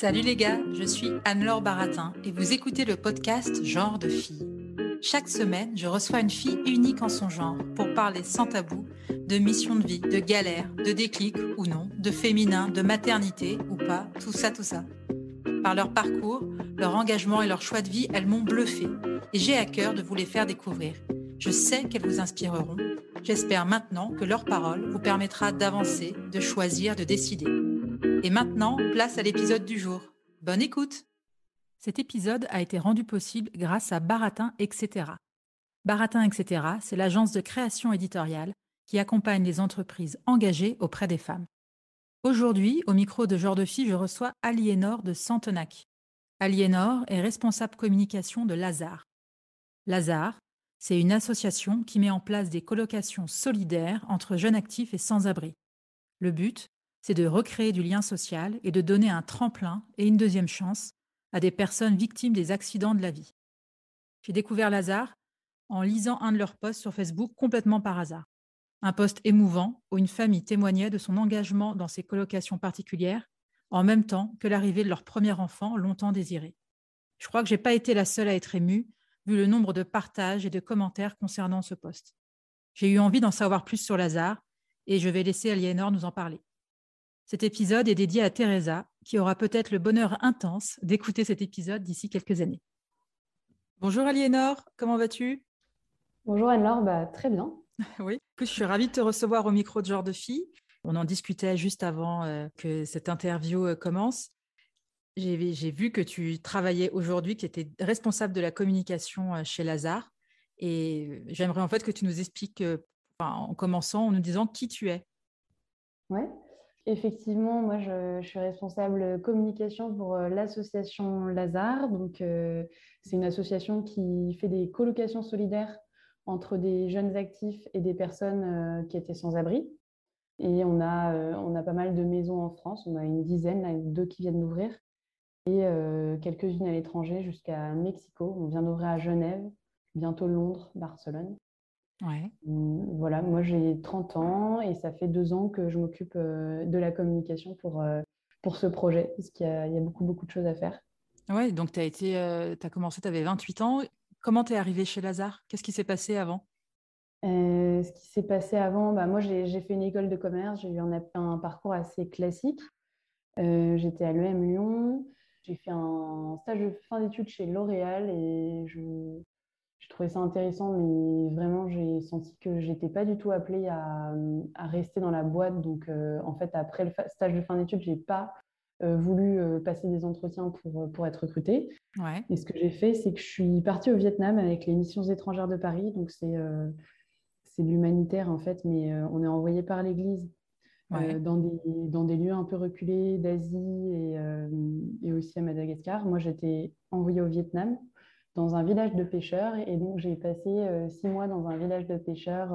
Salut les gars, je suis Anne-Laure Baratin et vous écoutez le podcast Genre de fille. Chaque semaine, je reçois une fille unique en son genre pour parler sans tabou de mission de vie, de galère, de déclic ou non, de féminin, de maternité ou pas, tout ça, tout ça. Par leur parcours, leur engagement et leur choix de vie, elles m'ont bluffé et j'ai à cœur de vous les faire découvrir. Je sais qu'elles vous inspireront. J'espère maintenant que leur parole vous permettra d'avancer, de choisir, de décider. Et maintenant, place à l'épisode du jour. Bonne écoute Cet épisode a été rendu possible grâce à Baratin, etc. Baratin, etc., c'est l'agence de création éditoriale qui accompagne les entreprises engagées auprès des femmes. Aujourd'hui, au micro de Genre de je reçois Aliénor de Santenac. Aliénor est responsable communication de Lazare. Lazare, c'est une association qui met en place des colocations solidaires entre jeunes actifs et sans-abri. Le but, c'est de recréer du lien social et de donner un tremplin et une deuxième chance à des personnes victimes des accidents de la vie. J'ai découvert Lazare en lisant un de leurs posts sur Facebook complètement par hasard. Un post émouvant où une famille témoignait de son engagement dans ces colocations particulières, en même temps que l'arrivée de leur premier enfant longtemps désiré. Je crois que je n'ai pas été la seule à être émue, vu le nombre de partages et de commentaires concernant ce poste. J'ai eu envie d'en savoir plus sur Lazare, et je vais laisser Aliénor nous en parler. Cet épisode est dédié à Teresa, qui aura peut-être le bonheur intense d'écouter cet épisode d'ici quelques années. Bonjour Aliénor, comment vas-tu? Bonjour Anne-Laure, bah, très bien. Oui, je suis ravie de te recevoir au micro de Genre de Fille. On en discutait juste avant euh, que cette interview euh, commence. J'ai vu que tu travaillais aujourd'hui, que tu étais responsable de la communication euh, chez Lazare. Et j'aimerais en fait que tu nous expliques, en commençant, en nous disant qui tu es. Oui, effectivement, moi je, suis responsable communication pour l'association Lazare. Donc, c'est une association qui fait des colocations solidaires entre des jeunes actifs et des personnes euh, qui étaient sans abri. Et on a, euh, on a pas mal de maisons en France, on a une dizaine, deux qui viennent d'ouvrir, et euh, quelques-unes à l'étranger jusqu'à Mexico. On vient d'ouvrir à Genève, bientôt Londres, Barcelone. Ouais. Hum, voilà, moi j'ai 30 ans et ça fait deux ans que je m'occupe de la communication pour, pour ce projet, parce qu'il y, y, a beaucoup, beaucoup de choses à faire. Ouais, donc tu as, été, as commencé, tu avais 28 ans. Comment tu es arrivée chez Lazare? Qu'est-ce qui s'est passé avant? Euh, Ce qui s'est passé avant, bah, moi j'ai fait une école de commerce, j'ai eu un, parcours assez classique. Euh, j'étais à l'EM Lyon, j'ai fait un stage de fin d'études chez L'Oréal et je, trouvais ça intéressant, mais vraiment j'ai senti que j'étais pas du tout appelée à, rester dans la boîte. Donc euh, en fait, après le stage de fin d'études, j'ai pas euh, voulu euh, passer des entretiens pour, pour être recrutée. Et ce que j'ai fait, c'est que je suis partie au Vietnam avec les missions étrangères de Paris. Donc, c'est c'est de l'humanitaire, en fait, mais on est envoyé par l'Église dans, des, dans des lieux un peu reculés d'Asie et, et, aussi à Madagascar. Moi, j'étais envoyée au Vietnam dans un village de pêcheurs. Et donc, j'ai passé six mois dans un village de pêcheurs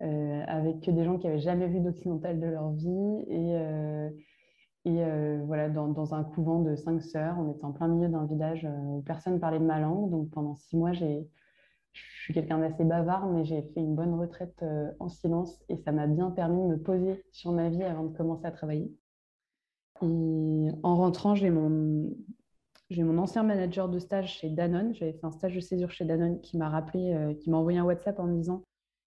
avec des gens qui n'avaient jamais vu d'occidental de leur vie. Et et euh, voilà, dans, un couvent de cinq sœurs, on était en plein milieu d'un village euh, où personne parlait de ma langue. Donc pendant six mois, je suis quelqu'un d'assez bavard, mais j'ai fait une bonne retraite euh, en silence et ça m'a bien permis de me poser sur ma vie avant de commencer à travailler. Et en rentrant, j'ai mon, j'ai mon ancien manager de stage chez Danone. J'avais fait un stage de césure chez Danone qui m'a rappelé, qui m'a envoyé un WhatsApp en me disant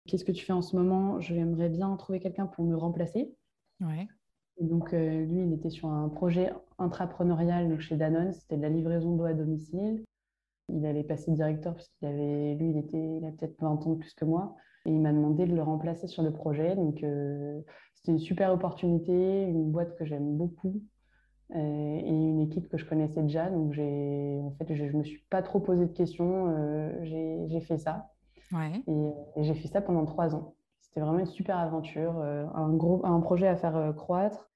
Qu'est-ce que tu fais en ce moment? J'aimerais bien trouver quelqu'un pour me remplacer. Ouais donc, euh, lui, il était sur un projet intrapreneurial chez Danone, c'était de la livraison d'eau à domicile. Il allait passer directeur parce qu'il avait, lui, il, était, il a peut-être 20 ans de plus que moi. Et il m'a demandé de le remplacer sur le projet. Donc, euh, c'était une super opportunité, une boîte que j'aime beaucoup euh, et une équipe que je connaissais déjà. Donc, en fait, je ne me suis pas trop posé de questions. j'ai fait ça. Et, j'ai fait ça pendant trois ans. C'était vraiment une super aventure, un, gros, un projet à faire croître,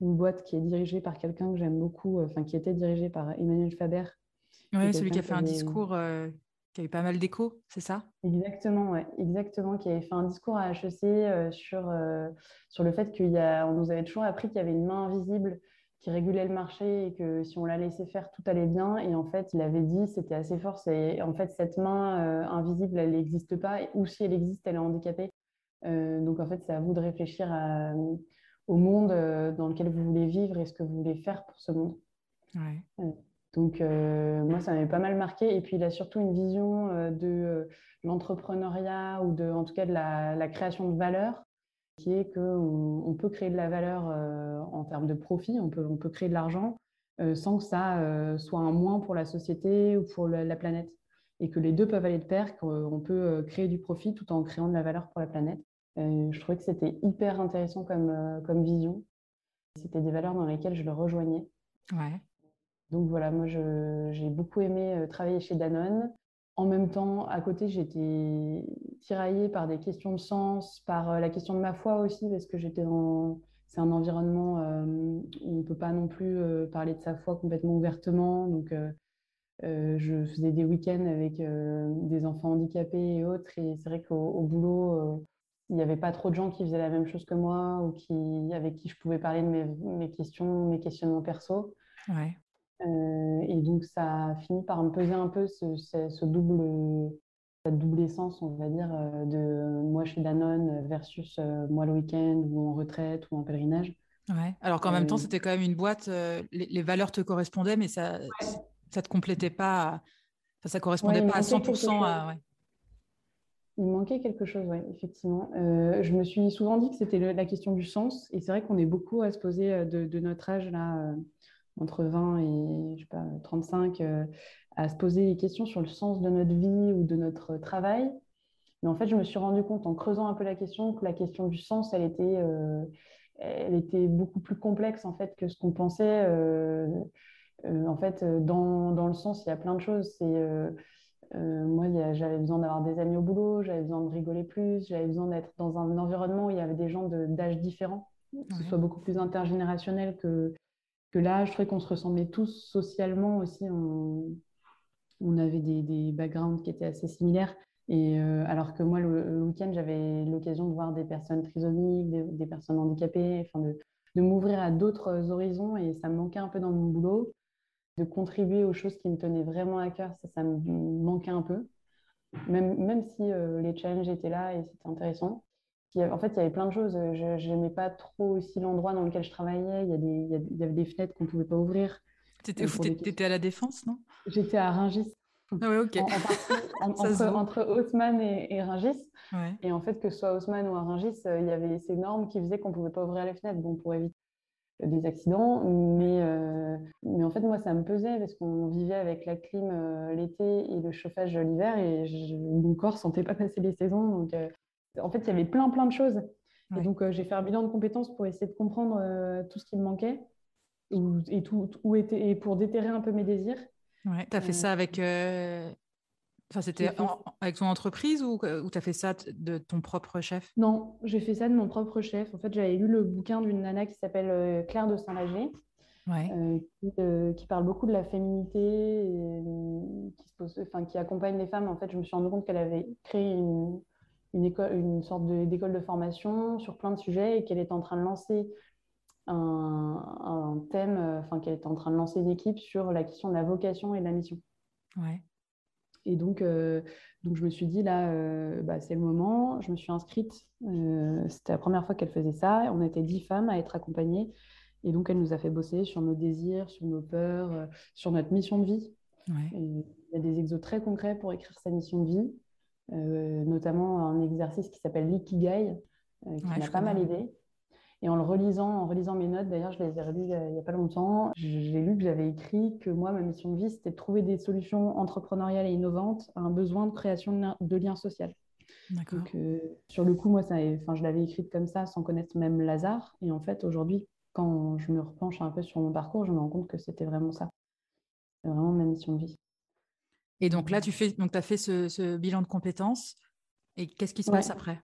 une boîte qui est dirigée par quelqu'un que j'aime beaucoup, enfin qui était dirigée par Emmanuel Faber. Oui, celui qui a fait un discours qui a eu pas mal d'écho, c'est ça? Exactement, ouais, exactement, qui avait fait un discours à HEC euh, sur, euh, sur le fait qu'on nous avait toujours appris qu'il y avait une main invisible qui régulait le marché et que si on la laissait faire, tout allait bien. Et en fait, il avait dit, c'était assez fort, c'est en fait, cette main euh, invisible, elle n'existe pas, ou si elle existe, elle est handicapée. donc en fait, c'est à vous de réfléchir au monde dans lequel vous voulez vivre et ce que vous voulez faire pour ce monde. Ouais. Donc, euh, moi, ça m'avait pas mal marqué. Et puis, il a surtout une vision euh, de euh, l'entrepreneuriat ou de, en tout cas de la, création de valeur, qui est qu'on on peut créer de la valeur en termes de profit, on peut, on peut créer de l'argent sans que ça soit un moins pour la société ou pour la, planète. Et que les deux peuvent aller de pair, qu'on peut créer du profit tout en créant de la valeur pour la planète. je trouvais que c'était hyper intéressant comme, comme vision. C'était des valeurs dans lesquelles je le rejoignais. Ouais. Donc voilà, moi j'ai beaucoup aimé euh, travailler chez Danone. En même temps, à côté, j'étais tiraillée par des questions de sens, par euh, la question de ma foi aussi, parce que j'étais dans... C'est un environnement euh, où on ne peut pas non plus parler de sa foi complètement ouvertement. Donc, je faisais des week-ends avec des enfants handicapés et autres. Et c'est vrai qu'au boulot, il n'y avait pas trop de gens qui faisaient la même chose que moi ou avec qui je pouvais parler de mes, mes questions, mes questionnements perso. Ouais. Euh, et donc, ça a fini par me peser un peu ce, ce, double, cette double essence, on va dire, euh, de moi chez Danone versus euh, moi le week-end ou en retraite ou en pèlerinage. Ouais. Alors qu'en même temps, c'était quand même une boîte, les, valeurs te correspondaient, mais ça ne te complétait pas, ça ça correspondait pas à 100% à. Il manquait quelque chose, oui, effectivement. je me suis souvent dit que c'était la question du sens, et c'est vrai qu'on est beaucoup à se poser de, de notre âge là entre 20 et je sais pas, 35 euh, à se poser des questions sur le sens de notre vie ou de notre travail. Mais en fait, je me suis rendu compte en creusant un peu la question que la question du sens, elle était, euh, elle était beaucoup plus complexe en fait que ce qu'on pensait. Euh, en fait, dans, dans, le sens, il y a plein de choses. C'est moi, j'avais besoin d'avoir des amis au boulot, j'avais besoin de rigoler plus, j'avais besoin d'être dans un environnement où il y avait des gens d'âge différents, que ce soit beaucoup plus intergénérationnel que, que là, je trouvais qu'on se ressemblait tous socialement aussi. On, avait des, backgrounds qui étaient assez similaires. Et euh, alors que moi, le, week-end, j'avais l'occasion de voir des personnes trisomiques, des, personnes handicapées, enfin de, m'ouvrir à d'autres horizons. Et ça me manquait un peu dans mon boulot, de contribuer aux choses qui me tenaient vraiment à cœur. Ça, me manquait un peu. Même, même si euh, les challenges étaient là et c'était intéressant en fait, il y avait plein de choses. Je n'aimais pas trop aussi l'endroit dans lequel je travaillais. Il y, il y, avait des fenêtres qu'on ne pouvait pas ouvrir. Tu étais, à la Défense, non? J'étais à Ringis. Ah ouais, ok. entre, Haussmann et, et Ringis. Et en fait, que ce soit Haussmann ou à Ringis, euh, il y avait ces normes qui faisaient qu'on ne pouvait pas ouvrir les fenêtres bon, pour éviter des accidents. Mais, euh, mais en fait, moi, ça me pesait parce qu'on vivait avec la clim euh, l'été et le chauffage l'hiver et mon corps ne sentait pas passer les saisons. Donc, en fait, il y avait plein, plein de choses. Et donc, euh, j'ai fait un bilan de compétences pour essayer de comprendre euh, tout ce qui me manquait et, tout, où était, et pour déterrer un peu mes désirs. Ouais, tu as fait ça avec. Euh, enfin, c'était avec ton entreprise ou, ou tu as fait ça de ton propre chef? Non, j'ai fait ça de mon propre chef. En fait, j'avais lu le bouquin d'une nana qui s'appelle Claire de Saint-Lager. qui, parle beaucoup de la féminité et qui, se pose, enfin, qui accompagne les femmes. En fait, je me suis rendu compte qu'elle avait créé une, une, école, une sorte d'école de, formation sur plein de sujets et qu'elle est en train de lancer un, thème, enfin qu'elle est en train de lancer une équipe sur la question de la vocation et de la mission. Ouais. Et donc, euh, donc je me suis dit, là, euh, bah, c'est le moment. Je me suis inscrite. Euh, c'était la première fois qu'elle faisait ça. On était dix femmes à être accompagnées. Et donc, elle nous a fait bosser sur nos désirs, sur nos peurs, sur notre mission de vie. Ouais. il y a des exos très concrets pour écrire sa mission de vie. Euh, notamment un exercice qui s'appelle l'ikigai, euh, qui m'a pas mal aidé. Et en le relisant, en relisant mes notes, d'ailleurs, je les ai relues il n'y a pas longtemps, j'ai lu que j'avais écrit que moi, ma mission de vie, c'était de trouver des solutions entrepreneuriales et innovantes à un besoin de création de liens sociaux. Donc, euh, sur le coup, moi, ça, enfin, je l'avais écrite comme ça, sans connaître même Lazare. Et en fait, aujourd'hui, quand je me repenche un peu sur mon parcours, je me rends compte que c'était vraiment ça. C'est vraiment ma mission de vie. Et donc là, tu fais, donc as fait ce, bilan de compétences. Et qu'est-ce qui se passe après?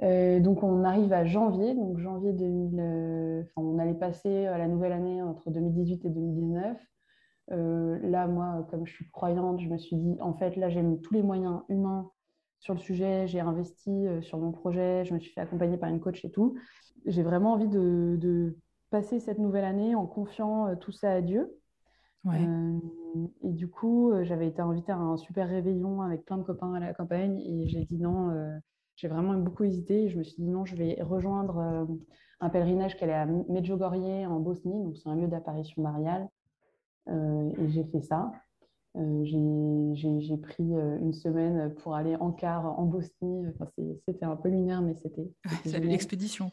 Donc on arrive à janvier, donc janvier 2000, on allait passer à la nouvelle année entre 2018 et 2019. là, moi, comme je suis croyante, je me suis dit, en fait, là, j'ai mis tous les moyens humains sur le sujet, j'ai investi sur mon projet, je me suis fait accompagner par une coach et tout. J'ai vraiment envie de, passer cette nouvelle année en confiant tout ça à Dieu. Euh, et du coup, j'avais été invitée à un super réveillon avec plein de copains à la campagne et j'ai dit non. Euh, j'ai vraiment beaucoup hésité. Je me suis dit non, je vais rejoindre un pèlerinage qu'elle est à Medjugorje en Bosnie, donc c'est un lieu d'apparition mariale. et j'ai fait ça. j'ai pris une semaine pour aller en car en Bosnie. Enfin, c'était un peu lunaire, mais c'était. C'est l'expédition.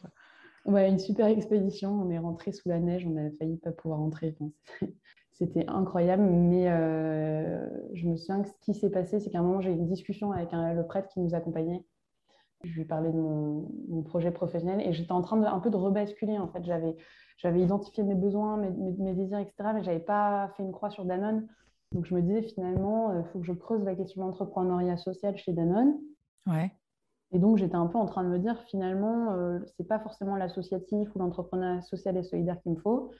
Ouais, une super expédition. On est rentré sous la neige. On a failli pas pouvoir rentrer. C'était incroyable, mais euh, je me souviens que ce qui s'est passé, c'est qu'à un moment, j'ai eu une discussion avec le prêtre qui nous accompagnait. Je lui parlais de mon, projet professionnel et j'étais en train de, un peu de rebasculer. En fait, j'avais, j'avais identifié mes besoins, mes, mes, désirs, etc., mais je n'avais pas fait une croix sur Danone. Donc, je me disais finalement, il euh, faut que je creuse la question de l'entrepreneuriat social chez Danone. Ouais. Et donc, j'étais un peu en train de me dire, finalement, euh, ce n'est pas forcément l'associatif ou l'entrepreneuriat social et solidaire qu'il me faut.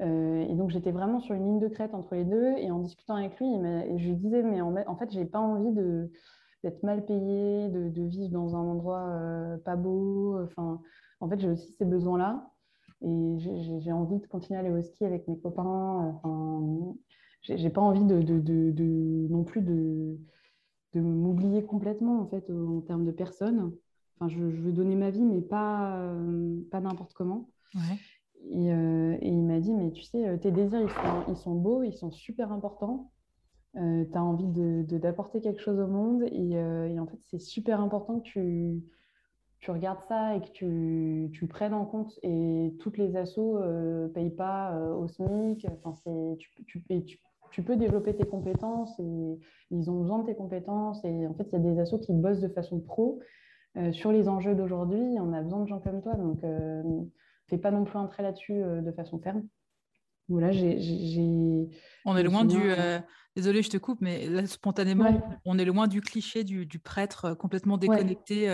Euh, et donc, j'étais vraiment sur une ligne de crête entre les deux. Et en discutant avec lui, je lui disais, mais en, en fait, j'ai pas envie d'être mal payée, de, vivre dans un endroit euh, pas beau. Enfin, en fait, j'ai aussi ces besoins-là. Et j'ai envie de continuer à aller au ski avec mes copains. Enfin, j'ai pas envie de, de, non plus de, m'oublier complètement, en fait, en termes de personnes. Enfin, je, veux donner ma vie, mais pas, euh, pas n'importe comment. Euh, et, il m'a dit, mais tu sais, euh, tes désirs, ils sont, beaux, ils sont super importants. Euh, tu as envie d'apporter de, quelque chose au monde. Et, en fait, c'est super important que tu, tu, regardes ça et que tu, tu prennes en compte. Et toutes les assos ne payent pas au SMIC. Enfin, tu, tu, tu, peux développer tes compétences et ils ont besoin de tes compétences. Et en fait, il y a des assos qui bossent de façon pro sur les enjeux d'aujourd'hui. On a besoin de gens comme toi. Donc, fais pas non plus un trait là-dessus euh, de façon ferme. Voilà, j'ai. On est loin du. Euh, désolée, je te coupe, mais là, spontanément, on est loin du cliché du, prêtre euh, complètement déconnecté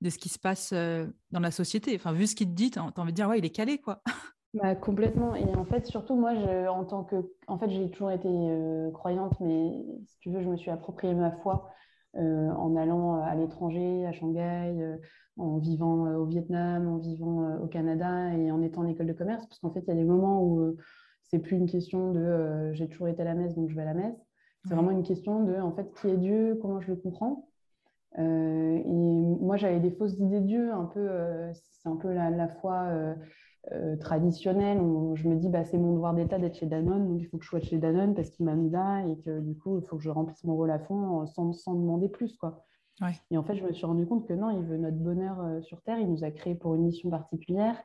de ce qui se passe dans la société. Enfin, vu ce qu'il te dit, tu as, envie de dire, ouais, il est calé, quoi. Bah, complètement. Et en fait, surtout, moi, je, en tant que. En fait, j'ai toujours été croyante, mais si tu veux, je me suis approprié ma foi en allant à l'étranger, à Shanghai en vivant euh, au Vietnam, en vivant euh, au Canada et en étant en école de commerce, parce qu'en fait, il y a des moments où euh, c'est plus une question de j'ai toujours été à la messe, donc je vais à la messe. C'est vraiment une question de, en fait, qui est Dieu, comment je le comprends. et moi, j'avais des fausses idées de Dieu, un peu, c'est un peu la, foi traditionnelle. Où je me dis, bah, c'est mon devoir d'état d'être chez Danone, donc il faut que je sois chez Danone parce qu'il m'a mis là et que du coup, il faut que je remplisse mon rôle à fond sans, sans demander plus. quoi. Et en fait, je me suis rendu compte que non, il veut notre bonheur euh, sur Terre. Il nous a créés pour une mission particulière.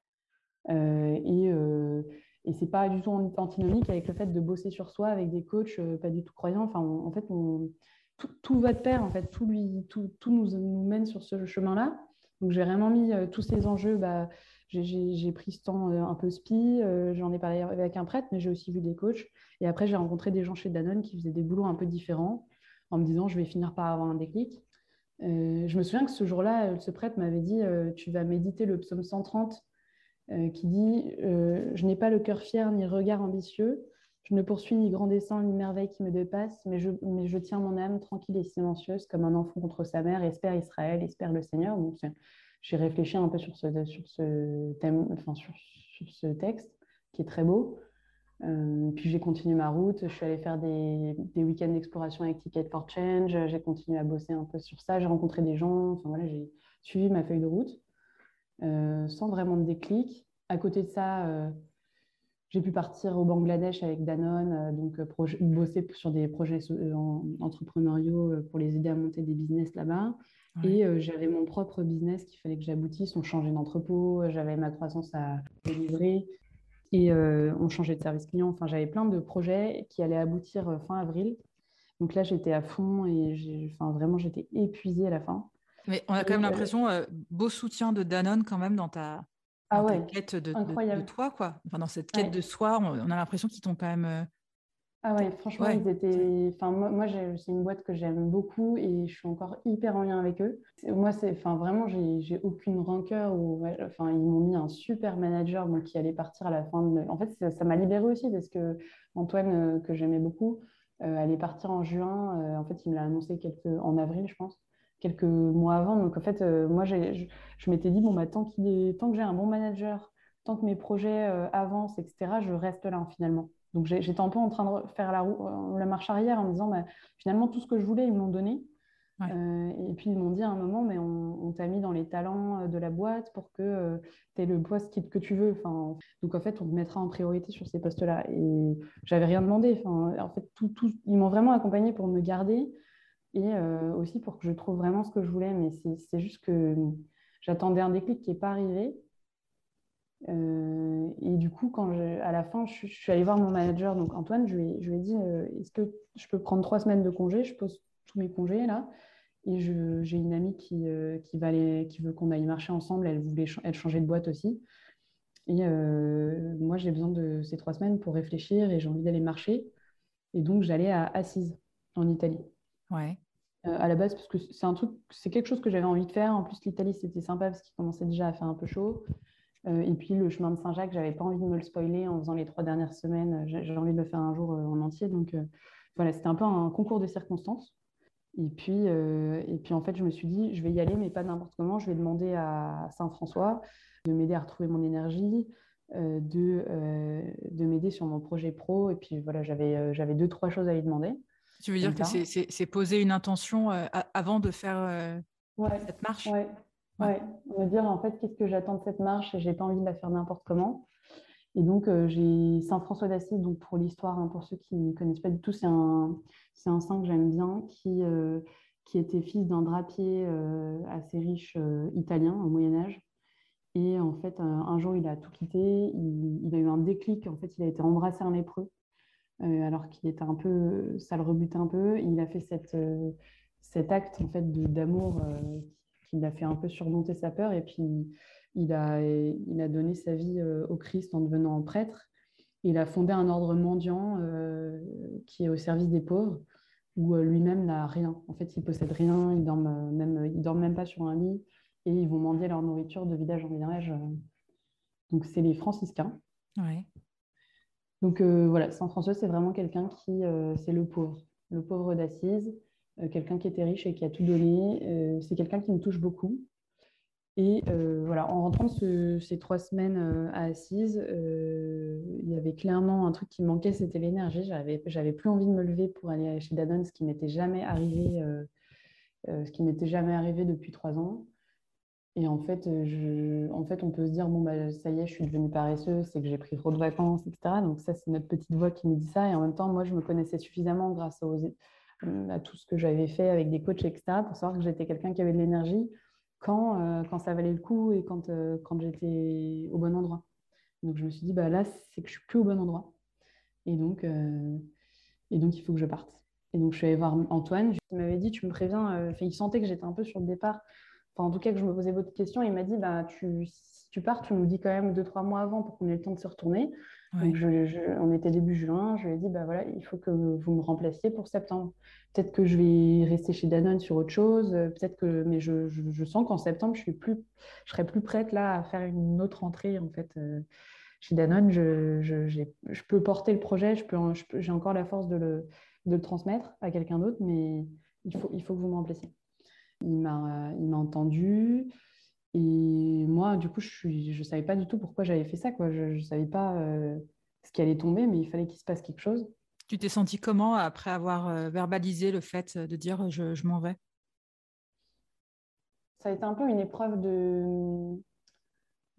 Euh, et euh, et c'est pas du tout antinomique avec le fait de bosser sur soi avec des coachs euh, pas du tout croyants. Enfin, en fait, on, tout, va de pair. En fait, tout, lui, tout, tout nous, nous, mène sur ce chemin-là. Donc, j'ai vraiment mis tous ces enjeux. Bah, j'ai pris ce temps un peu spi. J'en ai parlé avec un prêtre, mais j'ai aussi vu des coachs. Et après, j'ai rencontré des gens chez Danone qui faisaient des boulots un peu différents en me disant, je vais finir par avoir un déclic. Euh, je me souviens que ce jour-là, euh, ce prêtre m'avait dit euh, Tu vas méditer le psaume 130 qui dit Je n'ai pas le cœur fier ni regard ambitieux. Je ne poursuis ni grand dessein ni merveille qui me dépasse, mais je, mais je tiens mon âme tranquille et silencieuse comme un enfant contre sa mère. Espère Israël, espère le Seigneur. J'ai réfléchi un peu sur ce, sur ce thème, enfin, sur, ce texte qui est très beau. Euh, puis j'ai continué ma route, je suis allée faire des, des week-ends d'exploration avec Ticket for Change, j'ai continué à bosser un peu sur ça, j'ai rencontré des gens, enfin voilà, j'ai suivi ma feuille de route euh, sans vraiment de déclic. À côté de ça, euh, j'ai pu partir au Bangladesh avec Danone, donc bosser sur des projets entrepreneuriaux pour les aider à monter des business là-bas. Et j'avais mon propre business qu'il fallait que j'aboutisse. On changeait d'entrepôt, j'avais ma croissance à délivrer. Et euh, on changeait de service client. Enfin, j'avais plein de projets qui allaient aboutir euh, fin avril. Donc là, j'étais à fond et enfin, vraiment, j'étais épuisée à la fin. Mais on a quand même euh, l'impression, beau soutien de Danone quand même dans ta, ah quête de, de, toi, quoi. Enfin, dans cette quête de soi, on, a l'impression qu'ils t'ont quand même Ah ouais, franchement, ils étaient. Enfin, moi, moi c'est une boîte que j'aime beaucoup et je suis encore hyper en lien avec eux. Moi, c'est, enfin, vraiment, j'ai aucune rancœur. Ou... Enfin, ils m'ont mis un super manager qui allait partir à la fin de. En fait, ça m'a libérée aussi parce que Antoine, euh, que j'aimais beaucoup, euh, allait partir en juin. Euh, en fait, il me l'a annoncé quelques... en avril, je pense, quelques mois avant. Donc, en fait, moi, je, je m'étais dit, bon, bah, tant, qu'il est... tant que j'ai un bon manager, tant que mes projets avancent, etc., je reste là, finalement. Donc j'étais un peu en train de faire la, euh, la marche arrière en me disant bah, finalement tout ce que je voulais, ils me l'ont donné. Euh, et puis ils m'ont dit à un moment, mais on, t'a mis dans les talents euh, de la boîte pour que tu aies le poste que tu veux. Enfin, donc en fait, on te mettra en priorité sur ces postes-là. Et j'avais rien demandé. Enfin, en fait, tout, tout, ils m'ont vraiment accompagné pour me garder et aussi pour que je trouve vraiment ce que je voulais. Mais c'est juste que j'attendais un déclic qui n'est pas arrivé. Euh, et du coup, quand à la fin, je, suis allée voir mon manager, donc Antoine, je lui, ai dit euh, est-ce que je peux prendre trois semaines de congé? Je pose tous mes congés là. Et j'ai une amie qui, euh, qui, va qui veut qu'on aille marcher ensemble. Elle voulait elle changer de boîte aussi. Et moi, j'ai besoin de ces trois semaines pour réfléchir et j'ai envie d'aller marcher. Et donc, j'allais à Assise, en Italie. Ouais. à la base, parce que c'est un truc, c'est quelque chose que j'avais envie de faire. En plus, l'Italie, c'était sympa parce qu'il commençait déjà à faire un peu chaud. Euh, et puis le chemin de Saint-Jacques, j'avais pas envie de me le spoiler en faisant les trois dernières semaines. J'ai envie de le faire un jour euh, en entier. Donc euh, voilà, c'était un peu un concours de circonstances. Et puis, et puis en fait, je me suis dit, je vais y aller, mais pas n'importe comment. Je vais demander à Saint-François de m'aider à retrouver mon énergie, de, de m'aider sur mon projet pro. Et puis voilà, j'avais j'avais deux, trois choses à lui demander. Tu veux dire que c'est poser une intention avant de faire cette marche? Ouais. Ouais, me dire en fait qu'est-ce que j'attends de cette marche et j'ai pas envie de la faire n'importe comment. Et donc euh, j'ai Saint François d'Assise, donc pour l'histoire, hein, pour ceux qui ne connaissent pas du tout, c'est un, c'est un saint que j'aime bien qui, euh, qui était fils d'un drapier euh, assez riche italien au Moyen Âge. Et en fait, un jour, il a tout quitté, il, a eu un déclic, en fait, il a été embrassé un lépreux, alors qu'il était un peu, ça le rebutait un peu. Il a fait cette, cet acte en fait d'amour il a fait un peu surmonter sa peur et puis il a, il a donné sa vie euh, au Christ en devenant prêtre. Il a fondé un ordre mendiant euh, qui est au service des pauvres, où euh, lui-même n'a rien. En fait, il possède rien, il ne dort même, il dort même pas sur un lit et ils vont mendier leur nourriture de village en village. Donc, c'est les franciscains. Ouais. Donc, voilà, Saint François, c'est vraiment quelqu'un qui, c'est le pauvre, le pauvre d'Assise. Euh, quelqu'un qui était riche et qui a tout donné. Euh, c'est quelqu'un qui me touche beaucoup. Et euh, voilà, en rentrant ces trois semaines à Assise, il y avait clairement un truc qui manquait, c'était l'énergie. J'avais, j'avais plus envie de me lever pour aller chez Danone, ce qui m'était jamais arrivé, ce qui m'était jamais arrivé depuis trois ans. Et en fait, je, en fait, on peut se dire bon bah ça y est, je suis devenue paresseuse, c'est que j'ai pris trop de vacances, etc. Donc ça, c'est notre petite voix qui me dit ça. Et en même temps, moi, je me connaissais suffisamment grâce aux à tout ce que j'avais fait avec des coachs, etc., pour savoir que j'étais quelqu'un qui avait de l'énergie quand, euh, quand ça valait le coup et quand, euh, quand j'étais au bon endroit. Donc je me suis dit, bah, là, c'est que je suis plus au bon endroit. Et donc, et donc il faut que je parte. Et donc je suis allée voir Antoine, il m'avait dit, tu me préviens, il sentait que j'étais un peu sur le départ, enfin en tout cas que je me posais beaucoup de questions, il m'a dit, bah, tu, si tu pars, tu nous dis quand même deux, trois mois avant pour qu'on ait le temps de se retourner. Donc on était début juin, je lui ai dit, bah, voilà, il faut que vous me remplaciez pour septembre. Peut-être que je vais rester chez Danone sur autre chose, euh, peut-être que, mais je, je, sens qu'en septembre, je, suis plus, je serai plus prête là à faire une autre entrée en fait. Euh, chez Danone, je, je, peux porter le projet, je peux, j'ai encore la force de le, de le transmettre à quelqu'un d'autre, mais il faut, il faut que vous me remplaciez. Il m'a, il m'a entendu. Et moi, du coup, je ne je savais pas du tout pourquoi j'avais fait ça. Quoi. Je ne savais pas euh, ce qui allait tomber, mais il fallait qu'il se passe quelque chose. Tu t'es senti comment après avoir euh, verbalisé le fait de dire je, je m'en vais? Ça a été un peu une épreuve de,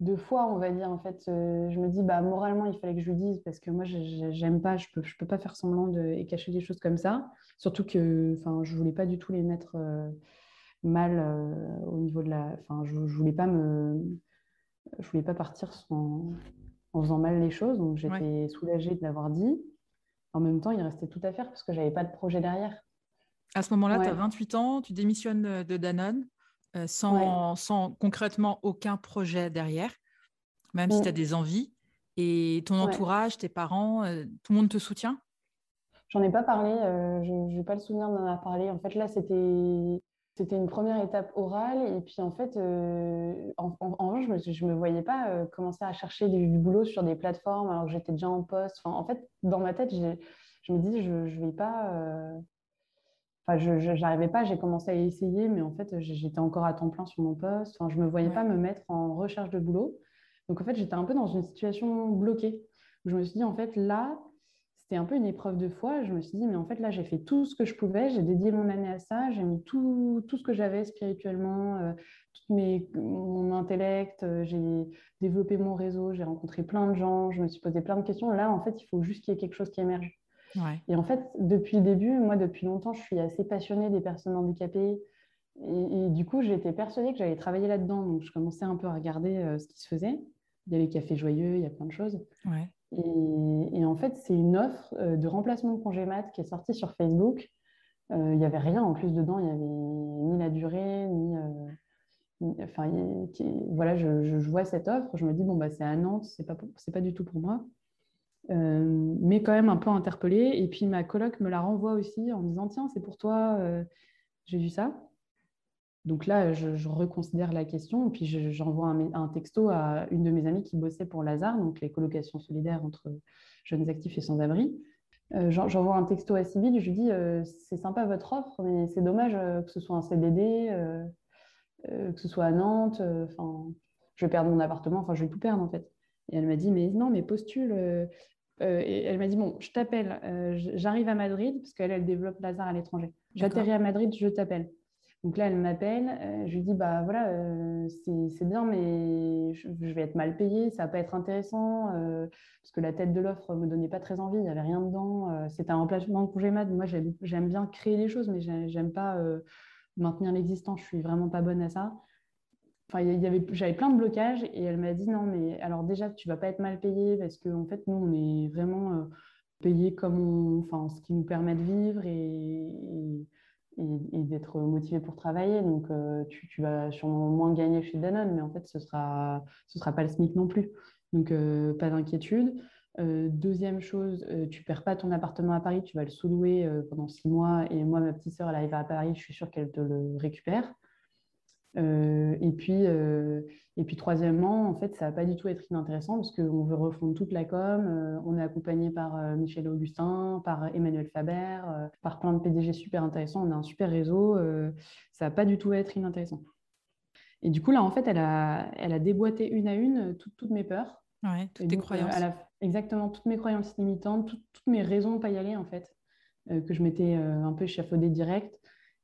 de foi, on va dire. En fait, euh, je me dis, bah, moralement, il fallait que je lui dise parce que moi, j'aime pas, je peux, je peux pas faire semblant de, et cacher des choses comme ça. Surtout que je voulais pas du tout les mettre euh, mal au niveau de la. Enfin, je, je voulais pas me. Je voulais pas partir en faisant mal les choses. Donc, j'étais soulagée de l'avoir dit. En même temps, il restait tout à faire parce que je n'avais pas de projet derrière. À ce moment-là, tu as 28 ans, tu démissionnes de Danone euh, sans, sans, concrètement aucun projet derrière, même si tu as mm. des envies. Et ton entourage, tes parents, euh, tout le monde te soutient? J'en ai pas parlé, je n'ai pas le souvenir d'en avoir parlé. En fait, là, c'était c'était une première étape orale. Et puis, en fait, en, en, je ne me, voyais pas commencer à chercher du, boulot sur des plateformes alors que j'étais déjà en poste. en fait, dans ma tête, je me dis, je ne vais pas Enfin, je n'arrivais pas, j'ai commencé à essayer, mais en fait, j'étais encore à temps plein sur mon poste. Enfin, je ne me voyais pas me mettre en recherche de boulot. Donc, en fait, j'étais un peu dans une situation bloquée. je me suis dit, en fait, là, c'était un peu une épreuve de foi. Je me suis dit, mais en fait, là, j'ai fait tout ce que je pouvais. J'ai dédié mon année à ça. J'ai mis tout, tout, ce que j'avais spirituellement, euh, tout mes, mon intellect. Euh, j'ai développé mon réseau. J'ai rencontré plein de gens. Je me suis posé plein de questions. Là, en fait, il faut juste qu'il y ait quelque chose qui émerge. Et en fait, depuis le début, moi, depuis longtemps, je suis assez passionnée des personnes handicapées. Et, du coup, j'étais persuadée que j'allais travailler là-dedans. Donc, je commençais un peu à regarder euh, ce qui se faisait. Il y a les cafés joyeux, il y a plein de choses. Et, en fait, c'est une offre euh, de remplacement de congé mat qui est sortie sur Facebook. Euh, il n'y avait rien en plus dedans. Il n'y avait ni la durée, ni. enfin, voilà, je, vois cette offre. Je me dis, bon, bah, c'est à Nantes, ce n'est pas, pas du tout pour moi. Euh, mais quand même un peu interpellée. Et puis ma coloc me la renvoie aussi en disant Tiens, c'est pour toi, euh, j'ai vu ça. Donc là, je, reconsidère la question. Et puis j'envoie un, texto à une de mes amies qui bossait pour Lazare, donc les colocations solidaires entre jeunes actifs et sans-abri. Euh, j'envoie un texto à Sybille, je lui dis C'est sympa votre offre, mais c'est dommage que ce soit un CDD, que ce soit à Nantes. Enfin, je vais perdre mon appartement, enfin, je vais tout perdre en fait. Et elle m'a dit, mais non, mais postule. Euh, euh, et elle m'a dit, bon, je t'appelle, euh, j'arrive à Madrid, parce qu'elle, elle développe Lazare à l'étranger. J'atterris à Madrid, je t'appelle. Donc là, elle m'appelle, je lui dis, bah voilà, c'est bien, mais je, vais être mal payée, ça va pas être intéressant, parce que la tête de l'offre me donnait pas très envie, il n'y avait rien dedans. C'était un remplacement de congé mat. Moi, j'aime bien créer les choses, mais j'aime pas maintenir l'existence. Je suis vraiment pas bonne à ça j'avais plein de blocages et elle m'a dit non, mais alors déjà, tu vas pas être mal payé parce qu'en en fait, nous, on est vraiment euh, payé comme enfin, ce qui nous permet de vivre et, d'être motivé pour travailler. Donc, euh, tu, vas sûrement moins gagner chez Danone, mais en fait, ce ne sera, ce sera pas le SMIC non plus. Donc, euh, pas d'inquiétude. deuxième chose, tu perds pas ton appartement à Paris, tu vas le sous-louer pendant six mois. Et moi, ma petite sœur, elle arrive à Paris, je suis sûre qu'elle te le récupère. Euh, et, puis, euh, et puis, troisièmement, en fait, ça va pas du tout être inintéressant parce qu'on veut refondre toute la com. Euh, on est accompagné par Michel Augustin, par Emmanuel Faber, par plein de PDG super intéressants. On a un super réseau. ça va pas du tout être inintéressant. Et du coup, là, en fait, elle a, elle a déboîté une à une toutes mes peurs. Ouais, toutes tes croyances. exactement, toutes mes croyances limitantes, toutes mes raisons de ne pas y aller, en fait, que je m'étais un peu échafaudée direct.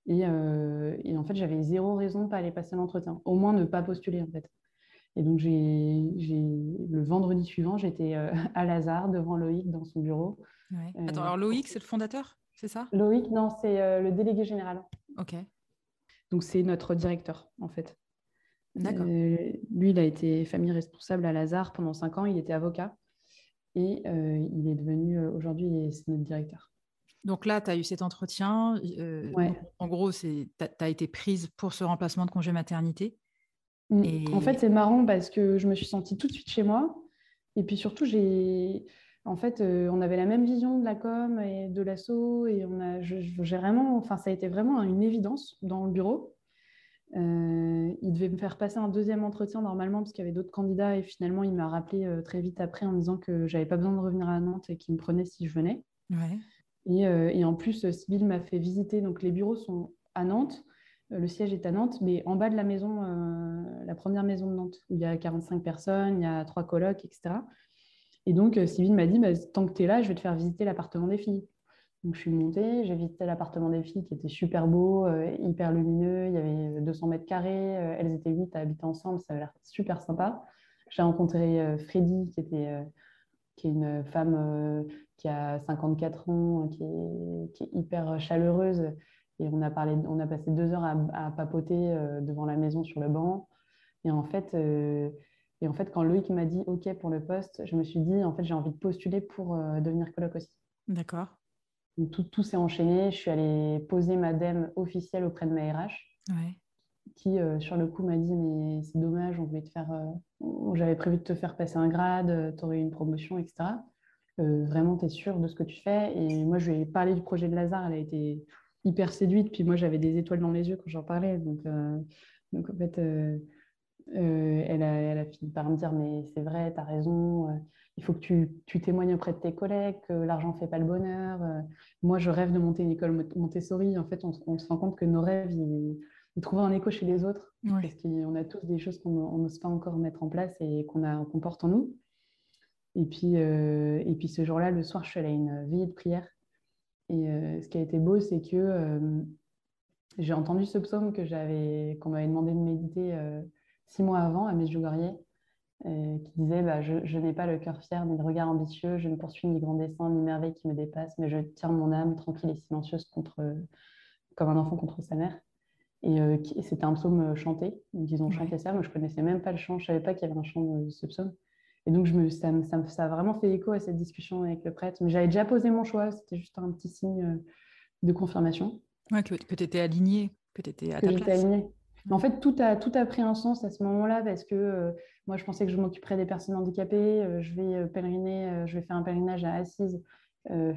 Euh, et, en fait, j'avais zéro raison de ne pas aller passer l'entretien, au moins ne pas postuler en fait. Et donc, j'ai, le vendredi suivant, j'étais euh, à Lazare devant Loïc dans son bureau. Attends, alors Loïc, c'est le fondateur, c'est ça? Loïc, non, c'est euh, le délégué général. Ok. Donc, c'est notre directeur en fait. D'accord. lui, il a été famille responsable à Lazare pendant cinq ans, il était avocat et il est devenu, aujourd'hui, c'est notre directeur. Donc là, tu as eu cet entretien. Euh, en gros, tu as, été prise pour ce remplacement de congé maternité. Mmh. Et... En fait, c'est marrant parce que je me suis sentie tout de suite chez moi. Et puis surtout, j'ai. En fait, euh, on avait la même vision de la com et de l'assaut. Et on a, j'ai vraiment. Enfin, ça a été vraiment une évidence dans le bureau. Euh, il devait me faire passer un deuxième entretien normalement parce qu'il y avait d'autres candidats. Et finalement, il m'a rappelé très vite après en disant que j'avais pas besoin de revenir à Nantes et qu'il me prenait si je venais. Ouais. Euh, et, en plus, Sybille m'a fait visiter. Donc, les bureaux sont à Nantes. Euh, le siège est à Nantes, mais en bas de la maison, euh, la première maison de Nantes, où il y a 45 personnes, il y a trois colocs, etc. Et donc, Sybille m'a dit, bah, tant que tu es là, je vais te faire visiter l'appartement des filles. Donc, je suis montée, j'ai visité l'appartement des filles qui était super beau, hyper lumineux. Il y avait 200 mètres carrés. elles étaient huit à habiter ensemble. Ça avait l'air super sympa. J'ai rencontré Freddy, qui, était, qui est une femme qui a 54 ans, qui est, hyper chaleureuse. Et on a, parlé, on a passé deux heures à, papoter euh, devant la maison sur le banc. Et en fait, euh, et en fait quand Loïc m'a dit OK pour le poste, je me suis dit, en fait, j'ai envie de postuler pour euh, devenir coloc aussi. D'accord. Tout, tout s'est enchaîné. Je suis allée poser ma DEM officielle auprès de ma RH. Qui, sur le coup, m'a dit Mais c'est dommage, on voulait te faire. J'avais prévu de te faire passer un grade, tu aurais eu une promotion, etc. vraiment, tu es sûr de ce que tu fais. Et moi, je lui ai parlé du projet de Lazare. Elle a été hyper séduite. Puis moi, j'avais des étoiles dans les yeux quand j'en parlais. Donc, donc en fait, elle, a, elle, a, fini par me dire Mais c'est vrai, tu as raison il faut que tu, tu, témoignes auprès de tes collègues que l'argent ne fait pas le bonheur. moi, je rêve de monter une école Montessori. En fait, on, on se rend compte que nos rêves, ils, ils trouvent un écho chez les autres. Parce qu'on a tous des choses qu'on n'ose pas encore mettre en place et qu'on qu porte en nous. Et puis, euh, et puis ce jour-là, le soir, je suis allée à une veillée de prière. Et euh, ce qui a été beau, c'est que euh, j'ai entendu ce psaume que j'avais, qu'on m'avait demandé de méditer six mois avant à Medjugorje, qui disait bah, Je, je n'ai pas le cœur fier ni le regard ambitieux, je ne poursuis ni grand dessein ni merveille qui me dépasse, mais je tiens mon âme tranquille et silencieuse contre, comme un enfant contre sa mère. Euh, et c'était un psaume chanté. Ils ont chanté ça. Moi, je ne connaissais même pas le chant. Je ne savais pas qu'il y avait un chant de ce psaume. Et donc, je me, ça, ça, ça, a vraiment fait écho à cette discussion avec le prêtre. Mais j'avais déjà posé mon choix. C'était juste un petit signe euh, de confirmation. Ouais, que, tu étais aligné, que tu étais à ta place. Alignée. En fait, tout a, tout a pris un sens à ce moment-là parce que moi, je pensais que je m'occuperais des personnes handicapées. je vais pèleriner, je vais faire un pèlerinage à Assise.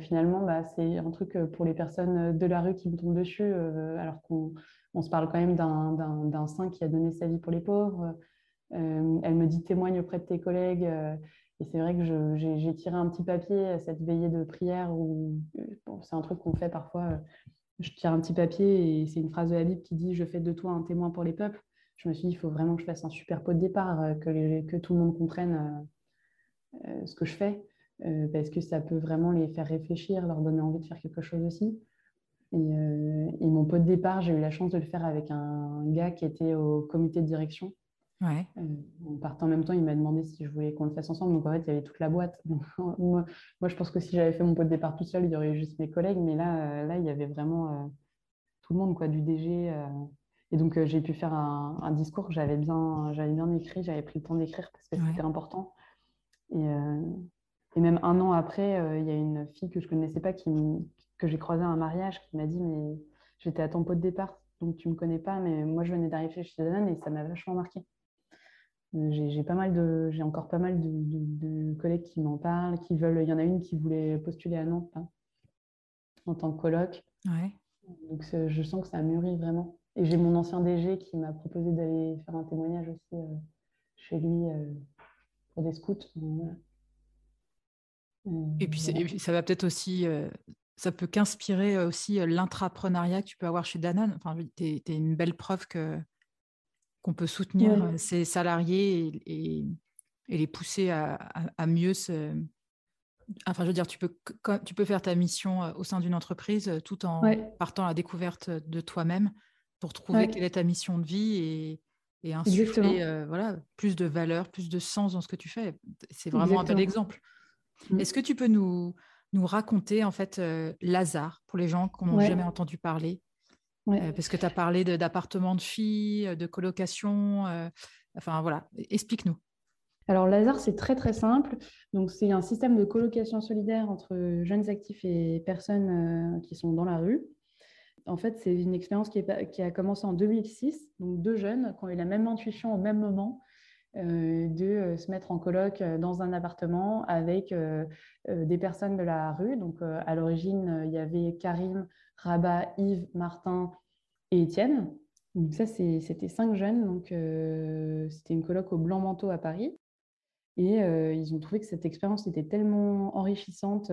finalement, bah, c'est un truc pour les personnes de la rue qui me tombent dessus, alors qu'on on se parle quand même d'un saint qui a donné sa vie pour les pauvres. Euh, elle me dit témoigne auprès de tes collègues. Euh, et c'est vrai que j'ai tiré un petit papier à cette veillée de prière où c'est un truc qu'on fait parfois. Je tire un petit papier et c'est une phrase de la Bible qui dit Je fais de toi un témoin pour les peuples. Je me suis dit Il faut vraiment que je fasse un super pot de départ, euh, que, tout le monde comprenne ce que je fais, parce que ça peut vraiment les faire réfléchir, leur donner envie de faire quelque chose aussi. Euh, et, mon pot de départ, j'ai eu la chance de le faire avec un gars qui était au comité de direction. Ouais. Euh, en partant en même temps, il m'a demandé si je voulais qu'on le fasse ensemble. Donc en fait, il y avait toute la boîte. moi, moi, je pense que si j'avais fait mon pot de départ tout seul, il y aurait juste mes collègues. Mais là, euh, là il y avait vraiment tout le monde, quoi, du DG. Et donc, j'ai pu faire un, discours j'avais bien, bien écrit. J'avais pris le temps d'écrire parce que c'était important. Et, et, même un an après, il y a une fille que je ne connaissais pas qui, que j'ai croisé à un mariage qui m'a dit mais j'étais à ton pot de départ donc tu me connais pas mais moi je venais d'arriver chez Danone et ça m'a vachement marqué euh, j'ai pas mal de j'ai encore pas mal de, collègues qui m'en parlent qui veulent il y en a une qui voulait postuler à Nantes hein, en tant que coloc. Donc je sens que ça mûrit vraiment. Et j'ai mon ancien DG qui m'a proposé d'aller faire un témoignage aussi euh, chez lui euh, pour des scouts. Et puis ça va peut-être aussi ça peut qu'inspirer aussi l'intrapreneuriat que tu peux avoir chez Danone. Enfin, tu es, une belle preuve que qu'on peut soutenir ses salariés et, les pousser à, mieux se... Enfin, je veux dire, tu peux, tu peux faire ta mission au sein d'une entreprise tout en partant à la découverte de toi-même pour trouver quelle est ta mission de vie et, et insuffler voilà, plus de valeur, plus de sens dans ce que tu fais. C'est vraiment un bel exemple. Mmh. Est-ce que tu peux nous, nous raconter en fait euh, Lazare pour les gens qui n'ont jamais entendu parler euh, Parce que tu as parlé d'appartements de, filles, de colocation. enfin voilà, explique-nous. Alors Lazare, c'est très très simple. Donc c'est un système de colocation solidaire entre jeunes actifs et personnes qui sont dans la rue. En fait, c'est une expérience qui, qui, a commencé en 2006. Donc deux jeunes qui ont eu la même intuition au même moment de se mettre en colloque euh, dans un appartement avec des personnes de la rue. Donc, à l'origine, il y avait Karim, Rabat, Yves, Martin et Étienne. Donc, ça, c'était cinq jeunes. Donc, c'était une colloque au Blanc Manteau à Paris. Et ils ont trouvé que cette expérience était tellement enrichissante,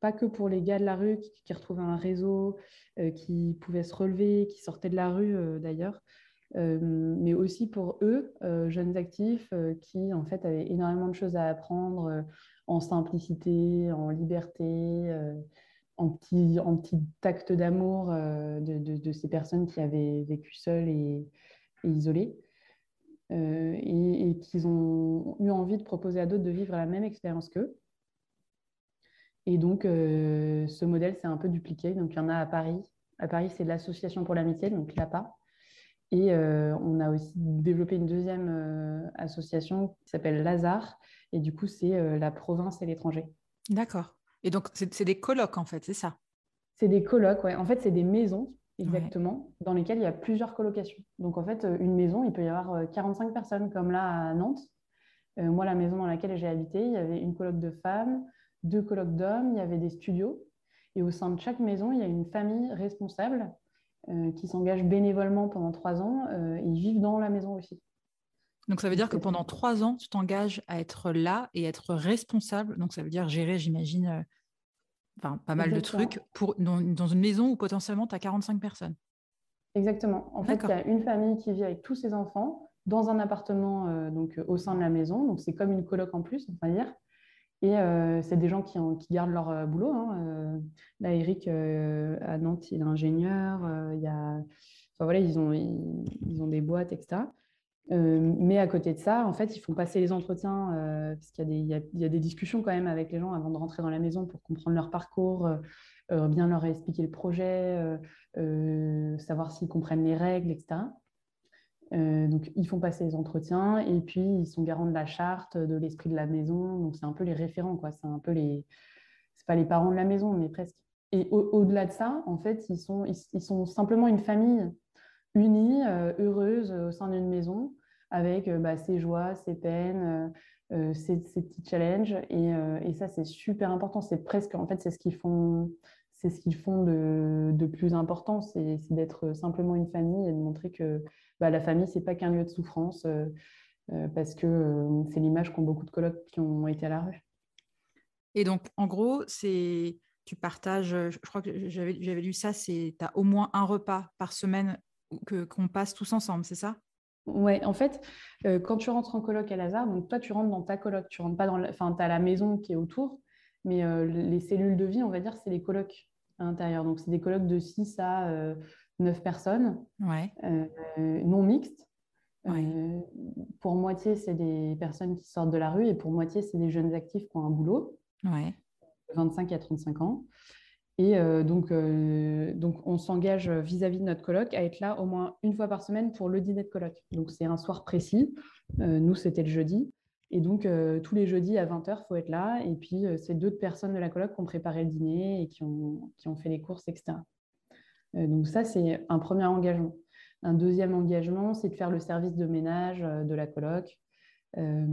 pas que pour les gars de la rue qui, retrouvaient un réseau, qui pouvaient se relever, qui sortaient de la rue d'ailleurs, euh, mais aussi pour eux, euh, jeunes actifs, euh, qui en fait avaient énormément de choses à apprendre en simplicité, en liberté, en petit, en tact d'amour de, de, ces personnes qui avaient vécu seules et, isolées. et, et qu'ils ont eu envie de proposer à d'autres de vivre la même expérience qu'eux. Et donc, ce modèle s'est un peu dupliqué. Donc, il y en a à Paris. À Paris, c'est l'Association pour l'amitié, donc l'APA, et euh, on a aussi développé une deuxième euh, association qui s'appelle Lazare. Et du coup, c'est euh, la province et l'étranger. D'accord. Et donc, c'est des colloques, en fait, c'est ça? C'est des colloques, ouais. En fait, c'est des maisons, exactement, dans lesquelles il y a plusieurs colocations. Donc, en fait, une maison, il peut y avoir 45 personnes, comme là à Nantes. moi, la maison dans laquelle j'ai habité, il y avait une coloc de femmes, deux colocs d'hommes, il y avait des studios. Et au sein de chaque maison, il y a une famille responsable qui s'engage bénévolement pendant trois ans. ils vivent dans la maison aussi. Donc ça veut dire que pendant trois ans, tu t'engages à être là et être responsable. Donc ça veut dire gérer, j'imagine, enfin, pas mal de trucs pour, dans, une maison où potentiellement tu as 45 personnes. Exactement. En fait, il y a une famille qui vit avec tous ses enfants dans un appartement euh, donc, au sein de la maison. Donc, c'est comme une coloc en plus, on va dire. Et euh, c'est des gens qui, qui gardent leur euh, boulot. Hein. là, Eric, à Nantes, il est ingénieur. il y a... enfin, voilà, ils ont, ils, ont des boîtes, etc. mais à côté de ça, en fait, ils font passer les entretiens, parce qu'il y, a des discussions quand même avec les gens avant de rentrer dans la maison pour comprendre leur parcours, bien leur expliquer le projet, savoir s'ils comprennent les règles, etc. Euh, donc, ils font passer les entretiens et puis ils sont garants de la charte, de l'esprit de la maison. Donc, c'est un peu les référents, quoi. C'est un peu les. C'est pas les parents de la maison, mais presque. Et au-delà de ça, en fait, ils sont, ils, sont simplement une famille unie, euh, heureuse au sein d'une maison, avec euh, bah, ses joies, ses peines, ses, petits challenges. Et, et ça, c'est super important. C'est presque, en fait, c'est ce qu'ils font. C'est ce qu'ils font de, de plus important, c'est d'être simplement une famille et de montrer que bah, la famille, c'est pas qu'un lieu de souffrance, euh, euh, parce que euh, c'est l'image qu'ont beaucoup de colloques qui ont été à la rue. Et donc, en gros, c'est tu partages, je crois que j'avais lu ça, tu as au moins un repas par semaine que qu'on passe tous ensemble, c'est ça? Ouais, en fait, quand tu rentres en coloc à Lazare, donc toi tu rentres dans ta coloc, tu rentres pas dans, enfin as la maison qui est autour, mais les cellules de vie, on va dire, c'est les colocs à l'intérieur. Donc c'est des colocs de 6 à neuf personnes, euh, non mixtes. Euh, pour moitié, c'est des personnes qui sortent de la rue et pour moitié, c'est des jeunes actifs qui ont un boulot, ouais. 25 à 35 ans. Et euh, donc, donc, on s'engage vis-à-vis de notre colloque à être là au moins une fois par semaine pour le dîner de colloque. Donc, c'est un soir précis. nous, c'était le jeudi. Et donc, tous les jeudis à 20h, il faut être là. Et puis, c'est d'autres personnes de la colloque qui ont préparé le dîner et qui ont, qui ont fait les courses, etc. Euh, donc ça, c'est un premier engagement. Un deuxième engagement, c'est de faire le service de ménage euh, de la coloc, euh,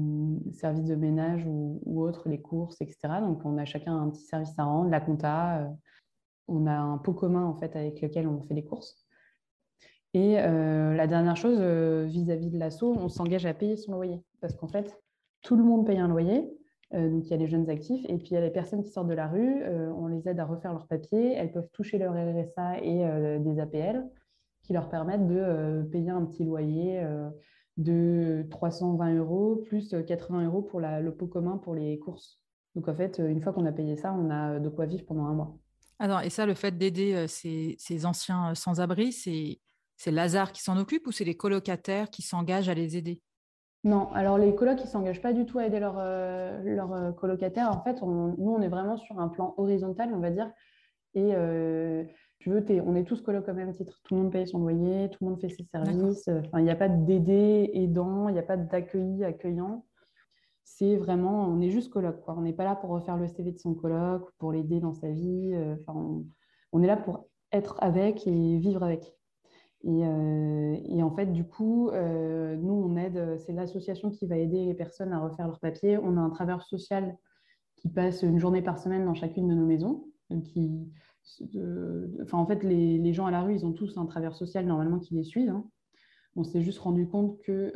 service de ménage ou, autre, les courses, etc. Donc on a chacun un petit service à rendre, la compta. On a un pot commun en fait avec lequel on fait les courses. Et la dernière chose, vis-à-vis -vis de l'assaut, on s'engage à payer son loyer. Parce qu'en fait, tout le monde paye un loyer. Euh, donc, il y a les jeunes actifs. Et puis, il y a les personnes qui sortent de la rue. Euh, on les aide à refaire leurs papiers. Elles peuvent toucher leur RSA et euh, des APL qui leur permettent de payer un petit loyer de 320 euros plus 80 euros pour le pot commun pour les courses. Donc, en fait, une fois qu'on a payé ça, on a de quoi vivre pendant un mois. Alors, et ça, le fait d'aider ces, ces, anciens sans-abri, c'est Lazare qui s'en occupe ou c'est les colocataires qui s'engagent à les aider? Non, alors les colocs, ils ne s'engagent pas du tout à aider leurs leur, euh, colocataires. En fait, nous, on est vraiment sur un plan horizontal, on va dire. Et euh, tu veux, on est tous colocs au même titre. Tout le monde paye son loyer, tout le monde fait ses services. Enfin, il n'y a pas d'aider aidant, il n'y a pas d'accueilli accueillant. C'est vraiment, on est juste coloc. Quoi. On n'est pas là pour refaire le CV de son coloc, pour l'aider dans sa vie. Euh, enfin, on est là pour être avec et vivre avec. Euh, et, en fait, du coup, euh, nous, on aide, c'est l'association qui va aider les personnes à refaire leurs papiers. On a un travailleur social qui passe une journée par semaine dans chacune de nos maisons. Qui, en fait, les, gens à la rue, ils ont tous un travailleur social normalement qui les suit. Hein. On s'est juste rendu compte que,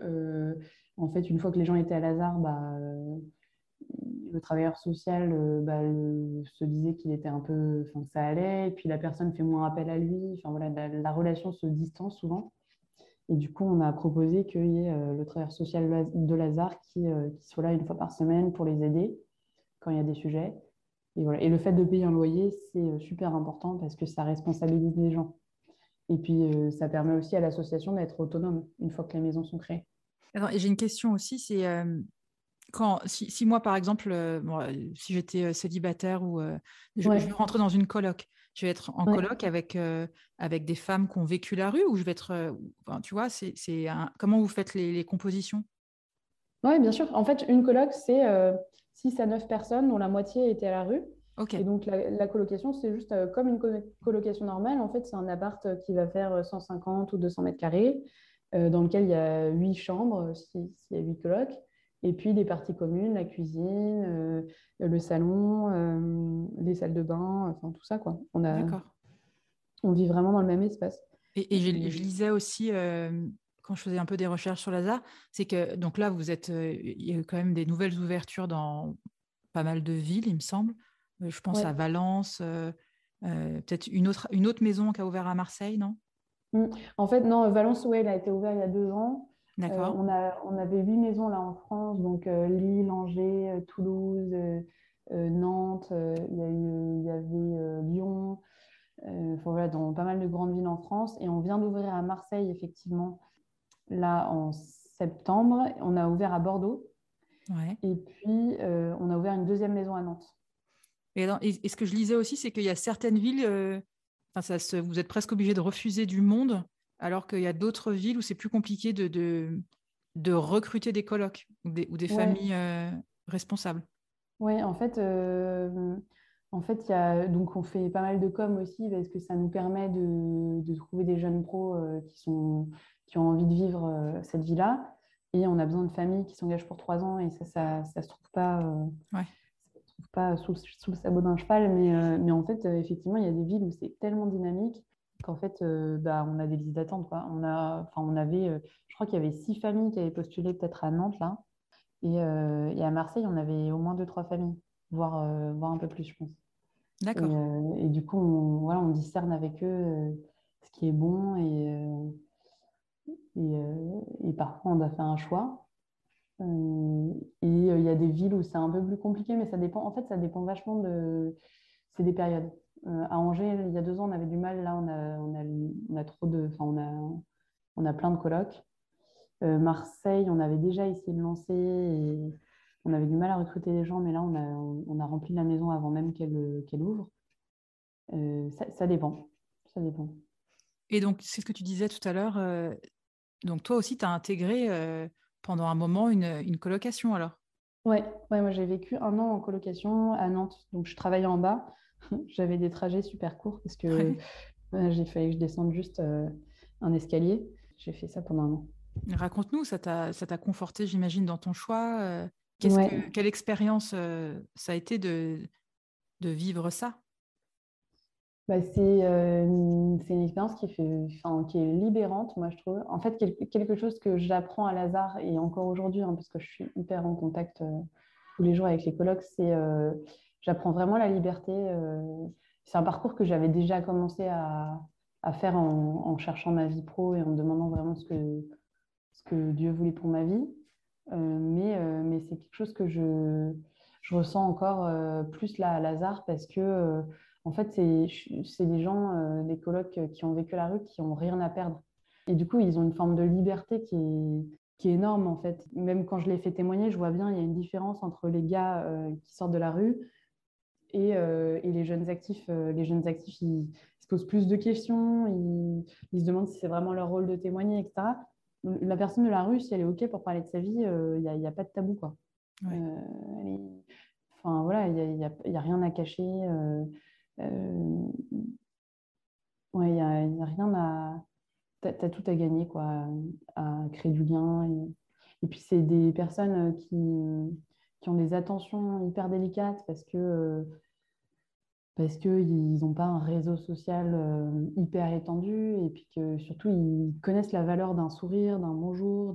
en fait, une fois que les gens étaient à Lazare, bah, le travailleur social euh, bah, se disait qu'il était un peu, enfin, ça allait, et puis la personne fait moins appel à lui. Enfin voilà, la, relation se distance souvent. Et du coup, on a proposé qu'il y ait euh, le travailleur social de Lazare qui, euh, qui, soit là une fois par semaine pour les aider quand il y a des sujets. Et, voilà. et le fait de payer un loyer, c'est super important parce que ça responsabilise les gens. Et puis, ça permet aussi à l'association d'être autonome une fois que les maisons sont créées. J'ai une question aussi, c'est quand, si, moi, par exemple, euh, euh, si j'étais euh, célibataire ou je, vais rentrer dans une coloc, je vais être en coloc avec, avec des femmes qui ont vécu la rue ou je vais être. tu vois, c'est comment vous faites les, compositions? Oui, bien sûr. En fait, une coloc, c'est 6 à 9 personnes dont la moitié était à la rue. Et donc, la, colocation, c'est juste comme une colocation normale. En fait, c'est un appart qui va faire 150 ou 200 mètres carrés, dans lequel il y a 8 chambres, s'il y a 8 colocs. Et puis les parties communes, la cuisine, le salon, les salles de bain, enfin tout ça quoi. On a, on vit vraiment dans le même espace. Et, je, lisais aussi quand je faisais un peu des recherches sur Lazare, c'est que donc là vous êtes, il y a quand même des nouvelles ouvertures dans pas mal de villes, il me semble. je pense à Valence, peut-être une autre, une autre maison qui a ouvert à Marseille, non? En fait, non, Valence, ouais, elle a été ouverte il y a deux ans. D'accord. on, a, on avait huit maisons là en France, donc Lille, Angers, Toulouse, Nantes, il y, y avait Lyon, voilà, dans pas mal de grandes villes en France. Et on vient d'ouvrir à Marseille, effectivement, là en septembre. On a ouvert à Bordeaux. Et puis, euh, on a ouvert une deuxième maison à Nantes. Et, ce que je lisais aussi, c'est qu'il y a certaines villes, euh, ça vous êtes presque obligé de refuser du monde, alors qu'il y a d'autres villes où c'est plus compliqué de, de, recruter des colocs ou des, familles euh, responsables. Oui, en fait, en fait, y a, donc on fait pas mal de com aussi parce que ça nous permet de, de trouver des jeunes pros qui, sont, qui ont envie de vivre cette vie-là. Et on a besoin de familles qui s'engagent pour trois ans et ça, ça, ça se trouve pas, euh, trouve pas sous, sous, le sabot d'un cheval. Mais, euh, mais en fait, euh, effectivement, il y a des villes où c'est tellement dynamique qu'en fait, bah, on a des listes d'attente. On, a, on avait, je crois qu'il y avait six familles qui avaient postulé peut-être à Nantes là. Et, et, à Marseille, on avait au moins deux, trois familles, voire, voire un peu plus, je pense. D'accord. Et, du coup, on, voilà, on discerne avec eux ce qui est bon et euh, et, parfois, on doit faire un choix. Euh, et euh, il y a des villes où c'est un peu plus compliqué, mais ça dépend. En fait, ça dépend vachement de. C'est des périodes. à Angers, il y a deux ans, on avait du mal. Là, on a, on a, on a trop de. Enfin, on a, on a plein de colocs. Marseille, on avait déjà essayé de lancer et on avait du mal à recruter des gens, mais là, on a, on a rempli la maison avant même qu'elle qu'elle ouvre. ça, dépend. Ça dépend. Et donc, c'est ce que tu disais tout à l'heure, donc toi aussi, tu as intégré euh, pendant un moment une, colocation alors? Oui, ouais, moi j'ai vécu un an en colocation à Nantes. Donc je travaillais en bas. J'avais des trajets super courts parce que j'ai fallu que je descende juste euh, un escalier. J'ai fait ça pendant un an. Raconte-nous, ça t'a conforté, j'imagine, dans ton choix. Euh, que, quelle expérience ça a été de, de vivre ça? Bah, euh, c'est une expérience qui, est libérante, moi je trouve. En fait, quelque chose que j'apprends à Lazare, et encore aujourd'hui, hein, parce que je suis hyper en contact euh, tous les jours avec les colloques, c'est euh, j'apprends vraiment la liberté. c'est un parcours que j'avais déjà commencé à, faire en, cherchant ma vie pro et en me demandant vraiment ce que, Dieu voulait pour ma vie. mais mais c'est quelque chose que je, je ressens encore plus là à Lazare parce que en fait, c'est des gens, euh, des colocs qui ont vécu la rue, qui n'ont rien à perdre. Et du coup, ils ont une forme de liberté qui est, qui est énorme, en fait. Même quand je les fais témoigner, je vois bien, il y a une différence entre les gars euh, qui sortent de la rue et, euh, et les jeunes actifs. les jeunes actifs, ils, se posent plus de questions, ils, ils se demandent si c'est vraiment leur rôle de témoigner, etc. La personne de la rue, si elle est OK pour parler de sa vie, il n'y a, a, pas de tabou, quoi. Enfin, voilà, il n'y a, a, rien à cacher. Euh, ouais, il n'y a, rien à. Tu as, tout à gagner, quoi, à créer du lien. Et, puis, c'est des personnes qui, qui, ont des attentions hyper délicates parce que. parce qu'ils n'ont pas un réseau social euh, hyper étendu et puis que surtout ils connaissent la valeur d'un sourire, d'un bonjour,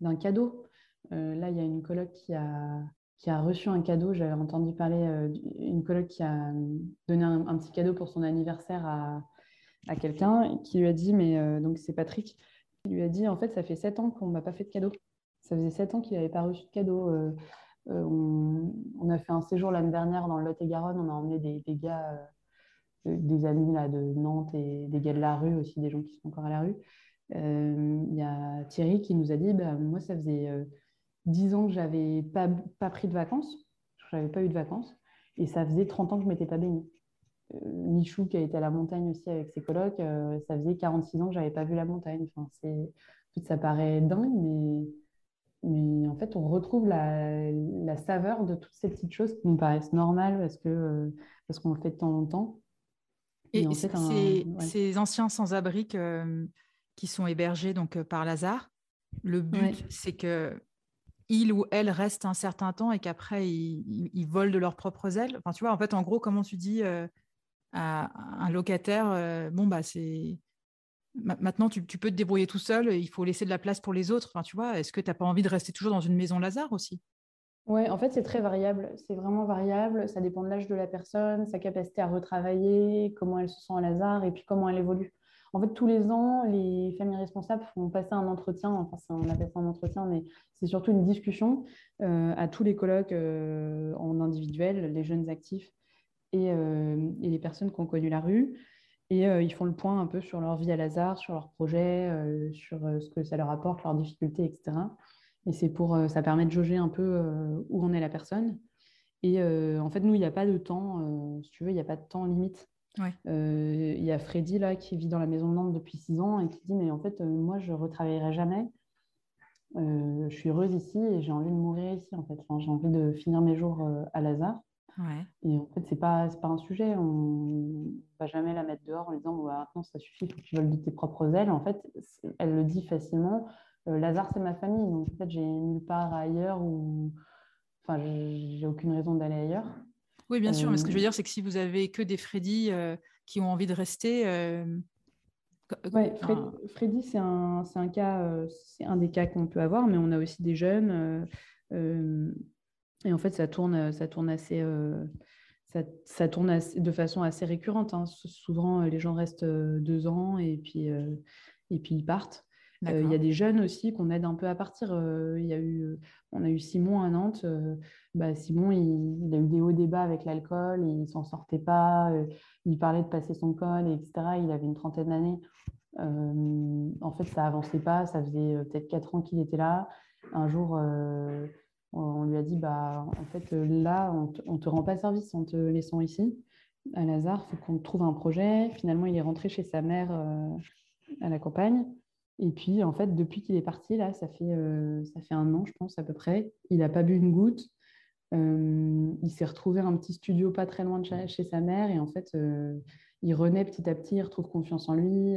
d'un cadeau. Euh, là, il y a une coloc qui a, qui a reçu un cadeau. J'avais entendu parler euh, d'une collègue qui a euh, donné un, petit cadeau pour son anniversaire à, à quelqu'un qui lui a dit, mais euh, donc c'est Patrick, qui lui a dit, en fait, ça fait sept ans qu'on ne m'a pas fait de cadeau. Ça faisait sept ans qu'il n'avait pas reçu de cadeau. on, a fait un séjour l'année dernière dans le Lot-et-Garonne. On a emmené des, des gars, des amis là, de Nantes et des gars de la rue aussi, des gens qui sont encore à la rue. Il y a Thierry qui nous a dit, bah, moi, ça faisait 10 ans que j'avais pas, pas pris de vacances, je n'avais pas eu de vacances, et ça faisait 30 ans que je ne m'étais pas baignée. Euh, Michou, qui a été à la montagne aussi avec ses colocs, euh, ça faisait 46 ans que je n'avais pas vu la montagne. Enfin, c'est... Ça paraît dingue, mais... mais en fait, on retrouve la, la, saveur de toutes ces petites choses qui nous paraissent normales parce, que, euh, parce qu'on le fait de temps en temps. Et, et ces, ces, anciens sans-abri qui sont hébergés donc, par Lazare, le but, c'est que ils ou elles restent un certain temps et qu'après ils, volent de leurs propres ailes? Enfin, tu vois, en fait, gros, comment tu dis à un locataire, bon bah c'est maintenant tu, peux te débrouiller tout seul, il faut laisser de la place pour les autres. Enfin, tu vois, est-ce que tu n'as pas envie de rester toujours dans une maison Lazare aussi? Oui, en fait, c'est très variable. C'est vraiment variable. Ça dépend de l'âge de la personne, sa capacité à retravailler, comment elle se sent à Lazare et puis comment elle évolue. En fait, tous les ans, les familles responsables font passer un entretien, enfin, on appelle ça un entretien, mais c'est surtout une discussion euh, à tous les colloques euh, en individuel, les jeunes actifs et, euh, et, les personnes qui ont connu la rue. Et ils font le point un peu sur leur vie à Lazare, sur leurs projets, sur ce que ça leur apporte, leurs difficultés, etc. Et c'est pour, ça permet de jauger un peu où en est la personne. Et en fait, nous, il n'y a pas de temps, si tu veux, il n'y a pas de temps limite. Euh, il y a Freddy là, qui vit dans la maison de Nantes depuis six ans et qui dit Mais en fait, euh, moi, je retravaillerai jamais. Euh, je suis heureuse ici et j'ai envie de mourir ici. En fait. j'ai envie de finir mes jours à Lazare. Et en fait, ce n'est pas, pas un sujet. On ne va jamais la mettre dehors en disant Maintenant, ça suffit, il faut que tu voles de tes propres ailes. En fait, elle le dit facilement Lazare, c'est ma famille. Donc, en fait, j'ai nulle part ailleurs où. Enfin, j'ai aucune raison d'aller ailleurs. Oui, bien sûr, mais ce que je veux euh, dire, c'est que si vous avez que des Freddy euh, qui ont envie de rester. Euh, Freddy, c'est un, un, cas, c'est un des cas qu'on peut avoir, mais on a aussi des jeunes. et en fait, ça tourne, ça tourne assez. Ça, tourne de façon assez récurrente. Hein. Souvent, les gens restent deux ans et puis, et puis ils partent. Il y a des jeunes aussi qu'on aide un peu à partir. Il y a eu, on a eu Simon à Nantes. Bah, Simon, il, a eu des hauts débats avec l'alcool, il s'en sortait pas, il parlait de passer son code, etc. Il avait une trentaine d'années. en fait, ça avançait pas. Ça faisait peut-être quatre ans qu'il était là. Un jour, on lui a dit bah, en fait, là, on ne te rend pas service en te laissant ici. À Lazare, il faut qu'on trouve un projet. Finalement, il est rentré chez sa mère à la campagne. Et puis, en fait, depuis qu'il est parti, là, ça fait, euh, ça fait un an, je pense, à peu près. Il n'a pas bu une goutte. Euh, il s'est retrouvé un petit studio pas très loin de chez, sa mère. Et en fait, euh, il renaît petit à petit, il retrouve confiance en lui.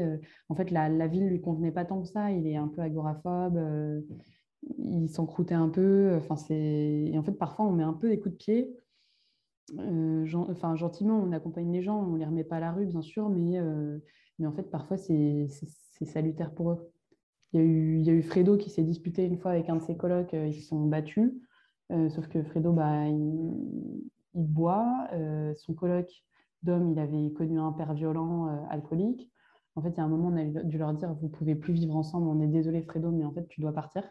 en fait, la, la ville lui convenait pas tant que ça. Il est un peu agoraphobe. il s'encroutait un peu. Enfin, et en fait, parfois, on met un peu des coups de pied. enfin, gentiment, on accompagne les gens. On ne les remet pas à la rue, bien sûr. Mais, mais en fait, parfois, c'est salutaire pour eux. Il y, a eu, il y a eu Fredo qui s'est disputé une fois avec un de ses colocs, euh, ils se sont battus. Euh, sauf que Fredo, bah, il, boit. Euh, son coloc d'homme, il avait connu un père violent alcoolique. En fait, il y a un moment, on a dû leur dire Vous pouvez plus vivre ensemble, on est désolé, Fredo, mais en fait, tu dois partir.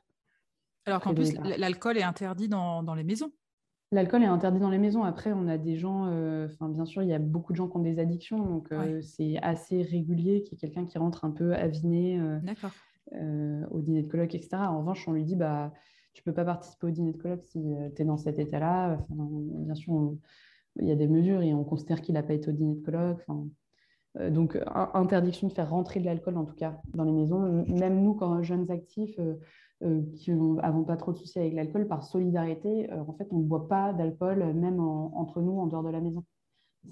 Alors qu'en plus, l'alcool est interdit dans, dans les maisons. L'alcool est interdit dans les maisons. Après, on a des gens, enfin, bien sûr, il y a beaucoup de gens qui ont des addictions, donc c'est assez régulier qu'il y ait quelqu'un qui rentre un peu aviné. Euh, au dîner de colloque, etc. En revanche, on lui dit bah, tu ne peux pas participer au dîner de colloque si euh, tu es dans cet état-là. bien sûr, il y a des mesures et on considère qu'il n'a pas été au dîner de colloque. Euh, donc, interdiction de faire rentrer de l'alcool, en tout cas, dans les maisons. Même nous, quand jeunes actifs, qui n'avons pas trop de soucis avec l'alcool, par solidarité, en fait, on ne boit pas d'alcool, même entre nous, en dehors de la maison.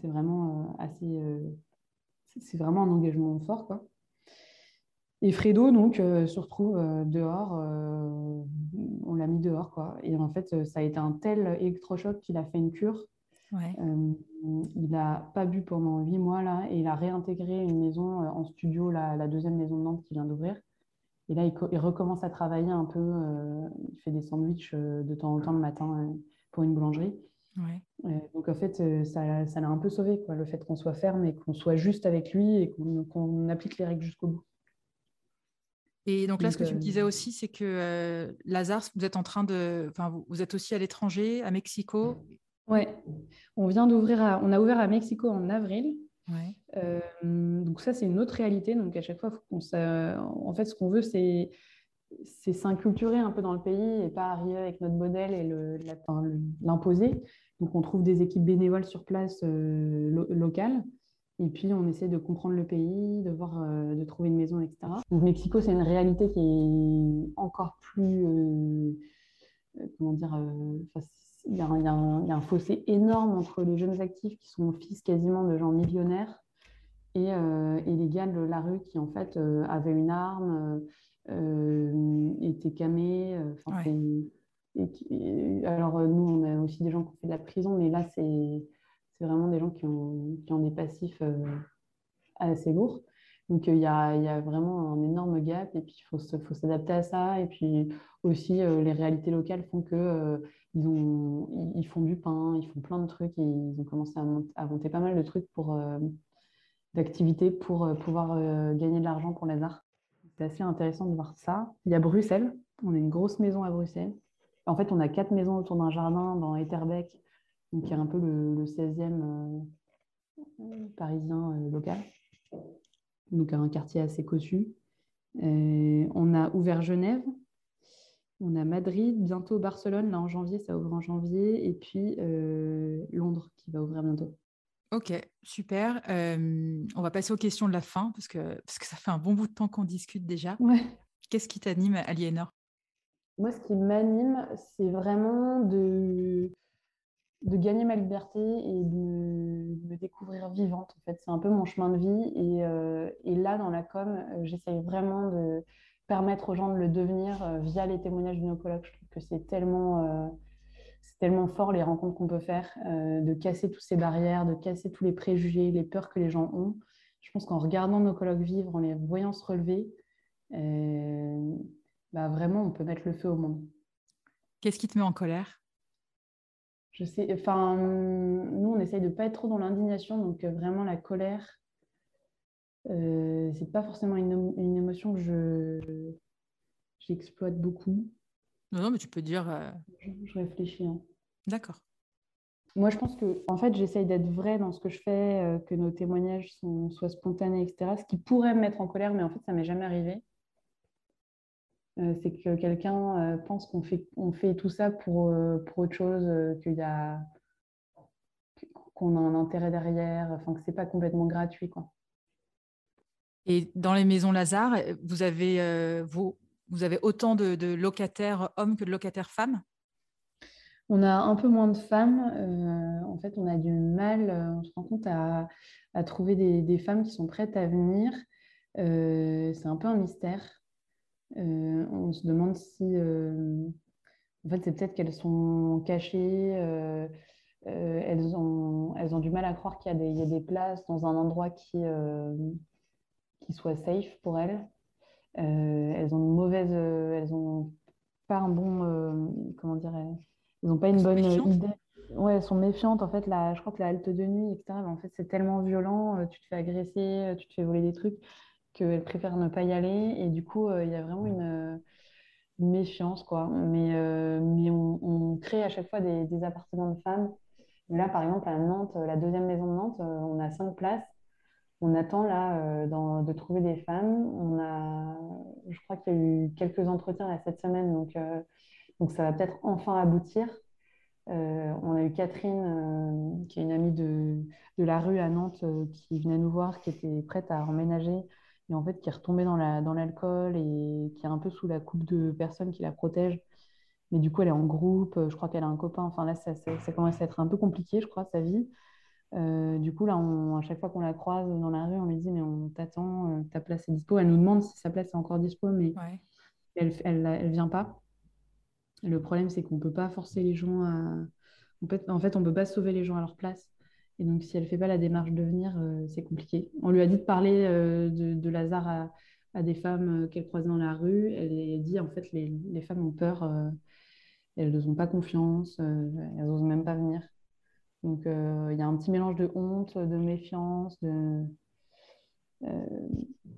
C'est vraiment assez. c'est vraiment un engagement fort, quoi. Et Fredo, donc, euh, se retrouve euh, dehors. Euh, on l'a mis dehors, quoi. Et en fait, ça a été un tel électrochoc qu'il a fait une cure. il n'a pas bu pendant huit mois, là, et il a réintégré une maison en studio, la, deuxième maison de Nantes qui vient d'ouvrir. Et là, il, recommence à travailler un peu. il fait des sandwichs de temps en temps le matin pour une boulangerie. donc, en fait, ça l'a un peu sauvé, quoi, le fait qu'on soit ferme et qu'on soit juste avec lui et qu'on applique les règles jusqu'au bout. Et donc là, ce que tu me disais aussi, c'est que euh, Lazare, vous êtes en train de, enfin, vous, êtes aussi à l'étranger, à Mexico. Ouais, on vient d'ouvrir, on a ouvert à Mexico en avril. Euh, donc ça, c'est une autre réalité. Donc à chaque fois, en fait, ce qu'on veut, c'est c'est s'inculturer un peu dans le pays et pas arriver avec notre modèle et l'imposer. Donc on trouve des équipes bénévoles sur place euh, locales et puis, on essaie de comprendre le pays, de voir, euh, de trouver une maison, etc. Donc, Mexico, c'est une réalité qui est encore plus, euh, euh, comment dire, il y, a un fossé énorme entre les jeunes actifs qui sont fils quasiment de gens millionnaires et, et les gars de la rue qui, en fait, avaient une arme, étaient camés. et alors, nous, on a aussi des gens qui ont fait de la prison, mais là, c'est vraiment des gens qui ont, qui ont des passifs assez lourds. Donc, il y, a, y, a, vraiment un énorme gap et puis il faut, faut s'adapter à ça. Et puis aussi, les réalités locales font que ils, ont, ils, font du pain, ils font plein de trucs. Ils ont commencé à, monter, pas mal de trucs pour d'activités pour pouvoir gagner de l'argent pour les arts. C'est assez intéressant de voir ça. Il y a Bruxelles. On a une grosse maison à Bruxelles. En fait, on a quatre maisons autour d'un jardin dans Etterbeek, qui est un peu le, 16e parisien local donc un quartier assez cossu. Euh, on a ouvert Genève, on a Madrid, bientôt Barcelone, là en janvier, ça ouvre en janvier, et puis euh, Londres qui va ouvrir bientôt. Ok, super. Euh, on va passer aux questions de la fin, parce que, parce que ça fait un bon bout de temps qu'on discute déjà. Ouais. Qu'est-ce qui t'anime, Aliénor? Moi, ce qui m'anime, c'est vraiment de, de gagner ma liberté et de me, découvrir vivante. En fait, c'est un peu mon chemin de vie. Et, euh, et là, dans la com, j'essaye vraiment de permettre aux gens de le devenir euh, via les témoignages de nos collègues. Je trouve que c'est tellement, c'est tellement fort les rencontres qu'on peut faire, de casser toutes ces barrières, de casser tous les préjugés, les peurs que les gens ont. Je pense qu'en regardant nos colloques vivre, en les voyant se relever, bah vraiment, on peut mettre le feu au monde. Qu'est-ce qui te met en colère? Je sais, enfin, nous, on essaye de ne pas être trop dans l'indignation, donc euh, vraiment la colère, euh, c'est pas forcément une, une, émotion que je j'exploite beaucoup. Non, non, mais tu peux dire. Euh, je, réfléchis. Hein. D'accord. Moi, je pense que, en fait, j'essaye d'être vrai dans ce que je fais, euh, que nos témoignages soient spontanés, etc. Ce qui pourrait me mettre en colère, mais en fait, ça m'est jamais arrivé. Euh, c'est que quelqu'un pense qu'on fait, on fait tout ça pour, pour autre chose, qu'il y a qu'on a un intérêt derrière, enfin que c'est pas complètement gratuit quoi. Et dans les maisons Lazare, vous avez vous, vous avez autant de, locataires hommes que de locataires femmes? On a un peu moins de femmes. en fait, on a du mal, on se rend compte à, trouver des, femmes qui sont prêtes à venir. c'est un peu un mystère. Euh, on se demande si, euh, en fait, c'est peut-être qu'elles sont cachées, euh, elles, ont, elles ont du mal à croire qu'il y, a des places dans un endroit qui, qui soit safe pour elles. elles ont une mauvaise, elles ont pas un bon, comment dire, elles n'ont pas une bonne idée. Ouais, elles sont méfiantes. En fait, là, je crois que la halte de nuit, etc. en fait, c'est tellement violent. Tu te fais agresser, tu te fais voler des trucs qu'elles préfèrent ne pas y aller. Et du coup, euh, il y a vraiment une, méfiance, quoi. Mais, euh, mais on, crée à chaque fois des, appartements de femmes. Là, par exemple, à Nantes, la deuxième maison de Nantes, euh, on a cinq places. On attend là de trouver des femmes. On a, je crois qu'il y a eu quelques entretiens là, cette semaine, donc, donc ça va peut-être enfin aboutir. on a eu Catherine, qui est une amie de, de la rue à Nantes, qui venait nous voir, qui était prête à emménager et en fait qui est retombée dans l'alcool dans et qui est un peu sous la coupe de personnes qui la protègent. Mais du coup, elle est en groupe, je crois qu'elle a un copain. Enfin là, ça, commence à être un peu compliqué, je crois, sa vie. Euh, du coup, là, à chaque fois qu'on la croise dans la rue, on lui dit Mais on t'attend, euh, ta place est dispo. Elle nous demande si sa place est encore dispo, mais elle, elle, elle, vient pas. Le problème, c'est qu'on ne peut pas forcer les gens à. En fait, en fait on ne peut pas sauver les gens à leur place. Et donc, si elle ne fait pas la démarche de venir, euh, c'est compliqué. On lui a dit de parler de, Lazare à, des femmes qu'elle croisait dans la rue. Elle a dit, en fait, les, femmes ont peur, elles n'ont pas confiance, elles n'osent même pas venir. Donc, il y a un petit mélange de honte, de méfiance. De...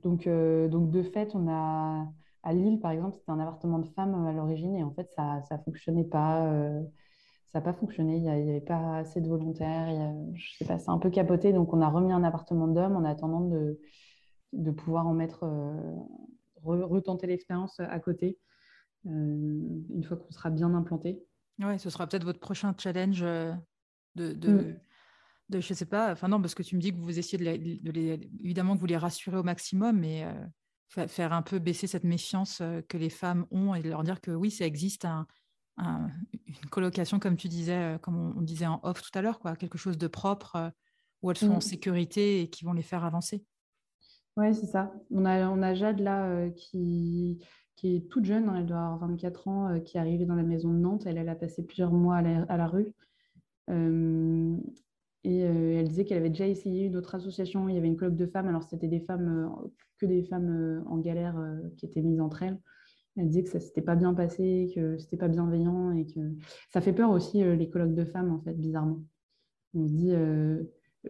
donc, donc, de fait, on a... À Lille, par exemple, c'était un appartement de femmes à l'origine et en fait, ça ne fonctionnait pas ça n'a pas fonctionné. Il n'y avait pas assez de volontaires. Il je sais pas, c'est un peu capoté. Donc, on a remis un appartement d'hommes en attendant de, de pouvoir en mettre, euh, retenter l'expérience à côté, euh, une fois qu'on sera bien implanté. Oui, ce sera peut-être votre prochain challenge euh, de, de, mm. de, je sais pas, enfin non, parce que tu me dis que vous essayez de les, évidemment que vous les rassurez au maximum, mais faire un peu baisser cette méfiance que les femmes ont et leur dire que oui, ça existe un, une colocation, comme tu disais, euh, comme on, disait en off tout à l'heure, quoi, quelque chose de propre euh, où elles sont en mm. sécurité et qui vont les faire avancer. Oui, c'est ça. On a, on a Jade là euh, qui, qui est toute jeune, hein, elle doit avoir 24 ans, qui est arrivée dans la maison de Nantes. Elle, elle a passé plusieurs mois à la, rue. Et elle disait qu'elle avait déjà essayé une autre association. Il y avait une colloque de femmes. Alors, c'était des femmes, que des femmes en galère qui étaient mises entre elles. Elle disait que ça s'était pas bien passé, que c'était pas bienveillant et que ça fait peur aussi les colloques de femmes en fait, bizarrement. On se dit,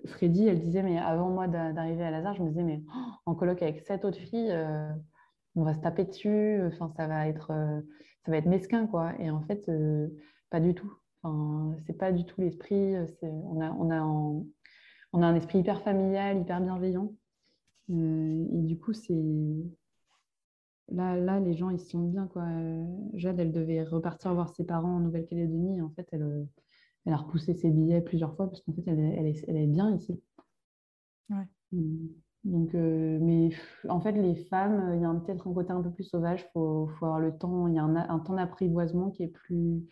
Freddy, elle disait, mais avant moi d'arriver à Lazare, je me disais, mais oh, en colloque avec sept autres filles, euh, on va se taper dessus, ça va être, euh, ça va être mesquin, quoi. Et en fait, euh, pas du tout. Enfin, c'est pas du tout l'esprit. On a, on, a on a un esprit hyper familial, hyper bienveillant. et du coup, c'est. Là, là, les gens, ils se sentent bien, quoi. Jade, elle devait repartir voir ses parents en Nouvelle-Calédonie. En fait, elle elle a repoussé ses billets plusieurs fois parce qu'en fait, elle est, elle, est, bien ici. Ouais. Mmh. Donc, euh, mais en fait, les femmes, il y a peut-être un côté un peu plus sauvage. Il faut, faut, avoir le temps. Il y a un, un temps d'apprivoisement qui est plus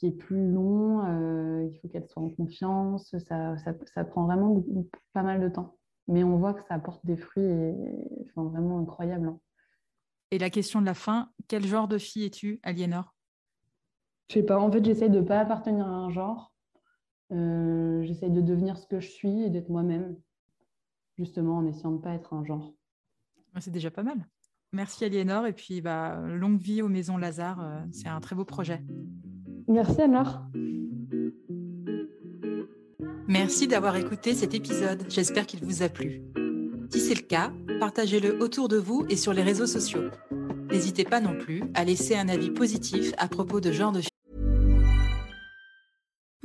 qui est plus long. Euh, il faut qu'elles soient en confiance. Ça, ça, ça, prend vraiment pas mal de temps. Mais on voit que ça apporte des fruits et, enfin, vraiment incroyables. Hein. Et la question de la fin, quel genre de fille es-tu, Aliénor? Je sais pas, en fait, j'essaye de ne pas appartenir à un genre. Euh, j'essaye de devenir ce que je suis et d'être moi-même, justement en essayant de ne pas être un genre. C'est déjà pas mal. Merci Aliénor et puis bah, longue vie aux Maisons Lazare, euh, c'est un très beau projet. Merci Anne-Laure. Merci d'avoir écouté cet épisode, j'espère qu'il vous a plu. Si c'est le cas, partagez-le autour de vous et sur les réseaux sociaux. N'hésitez pas non plus à laisser un avis positif à propos de genre de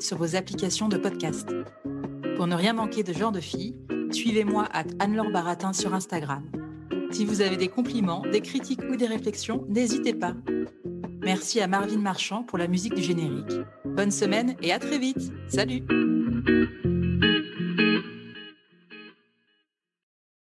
Sur vos applications de podcast. Pour ne rien manquer de genre de filles, suivez-moi à Anne-Laure Baratin sur Instagram. Si vous avez des compliments, des critiques ou des réflexions, n'hésitez pas. Merci à Marvin Marchand pour la musique du générique. Bonne semaine et à très vite. Salut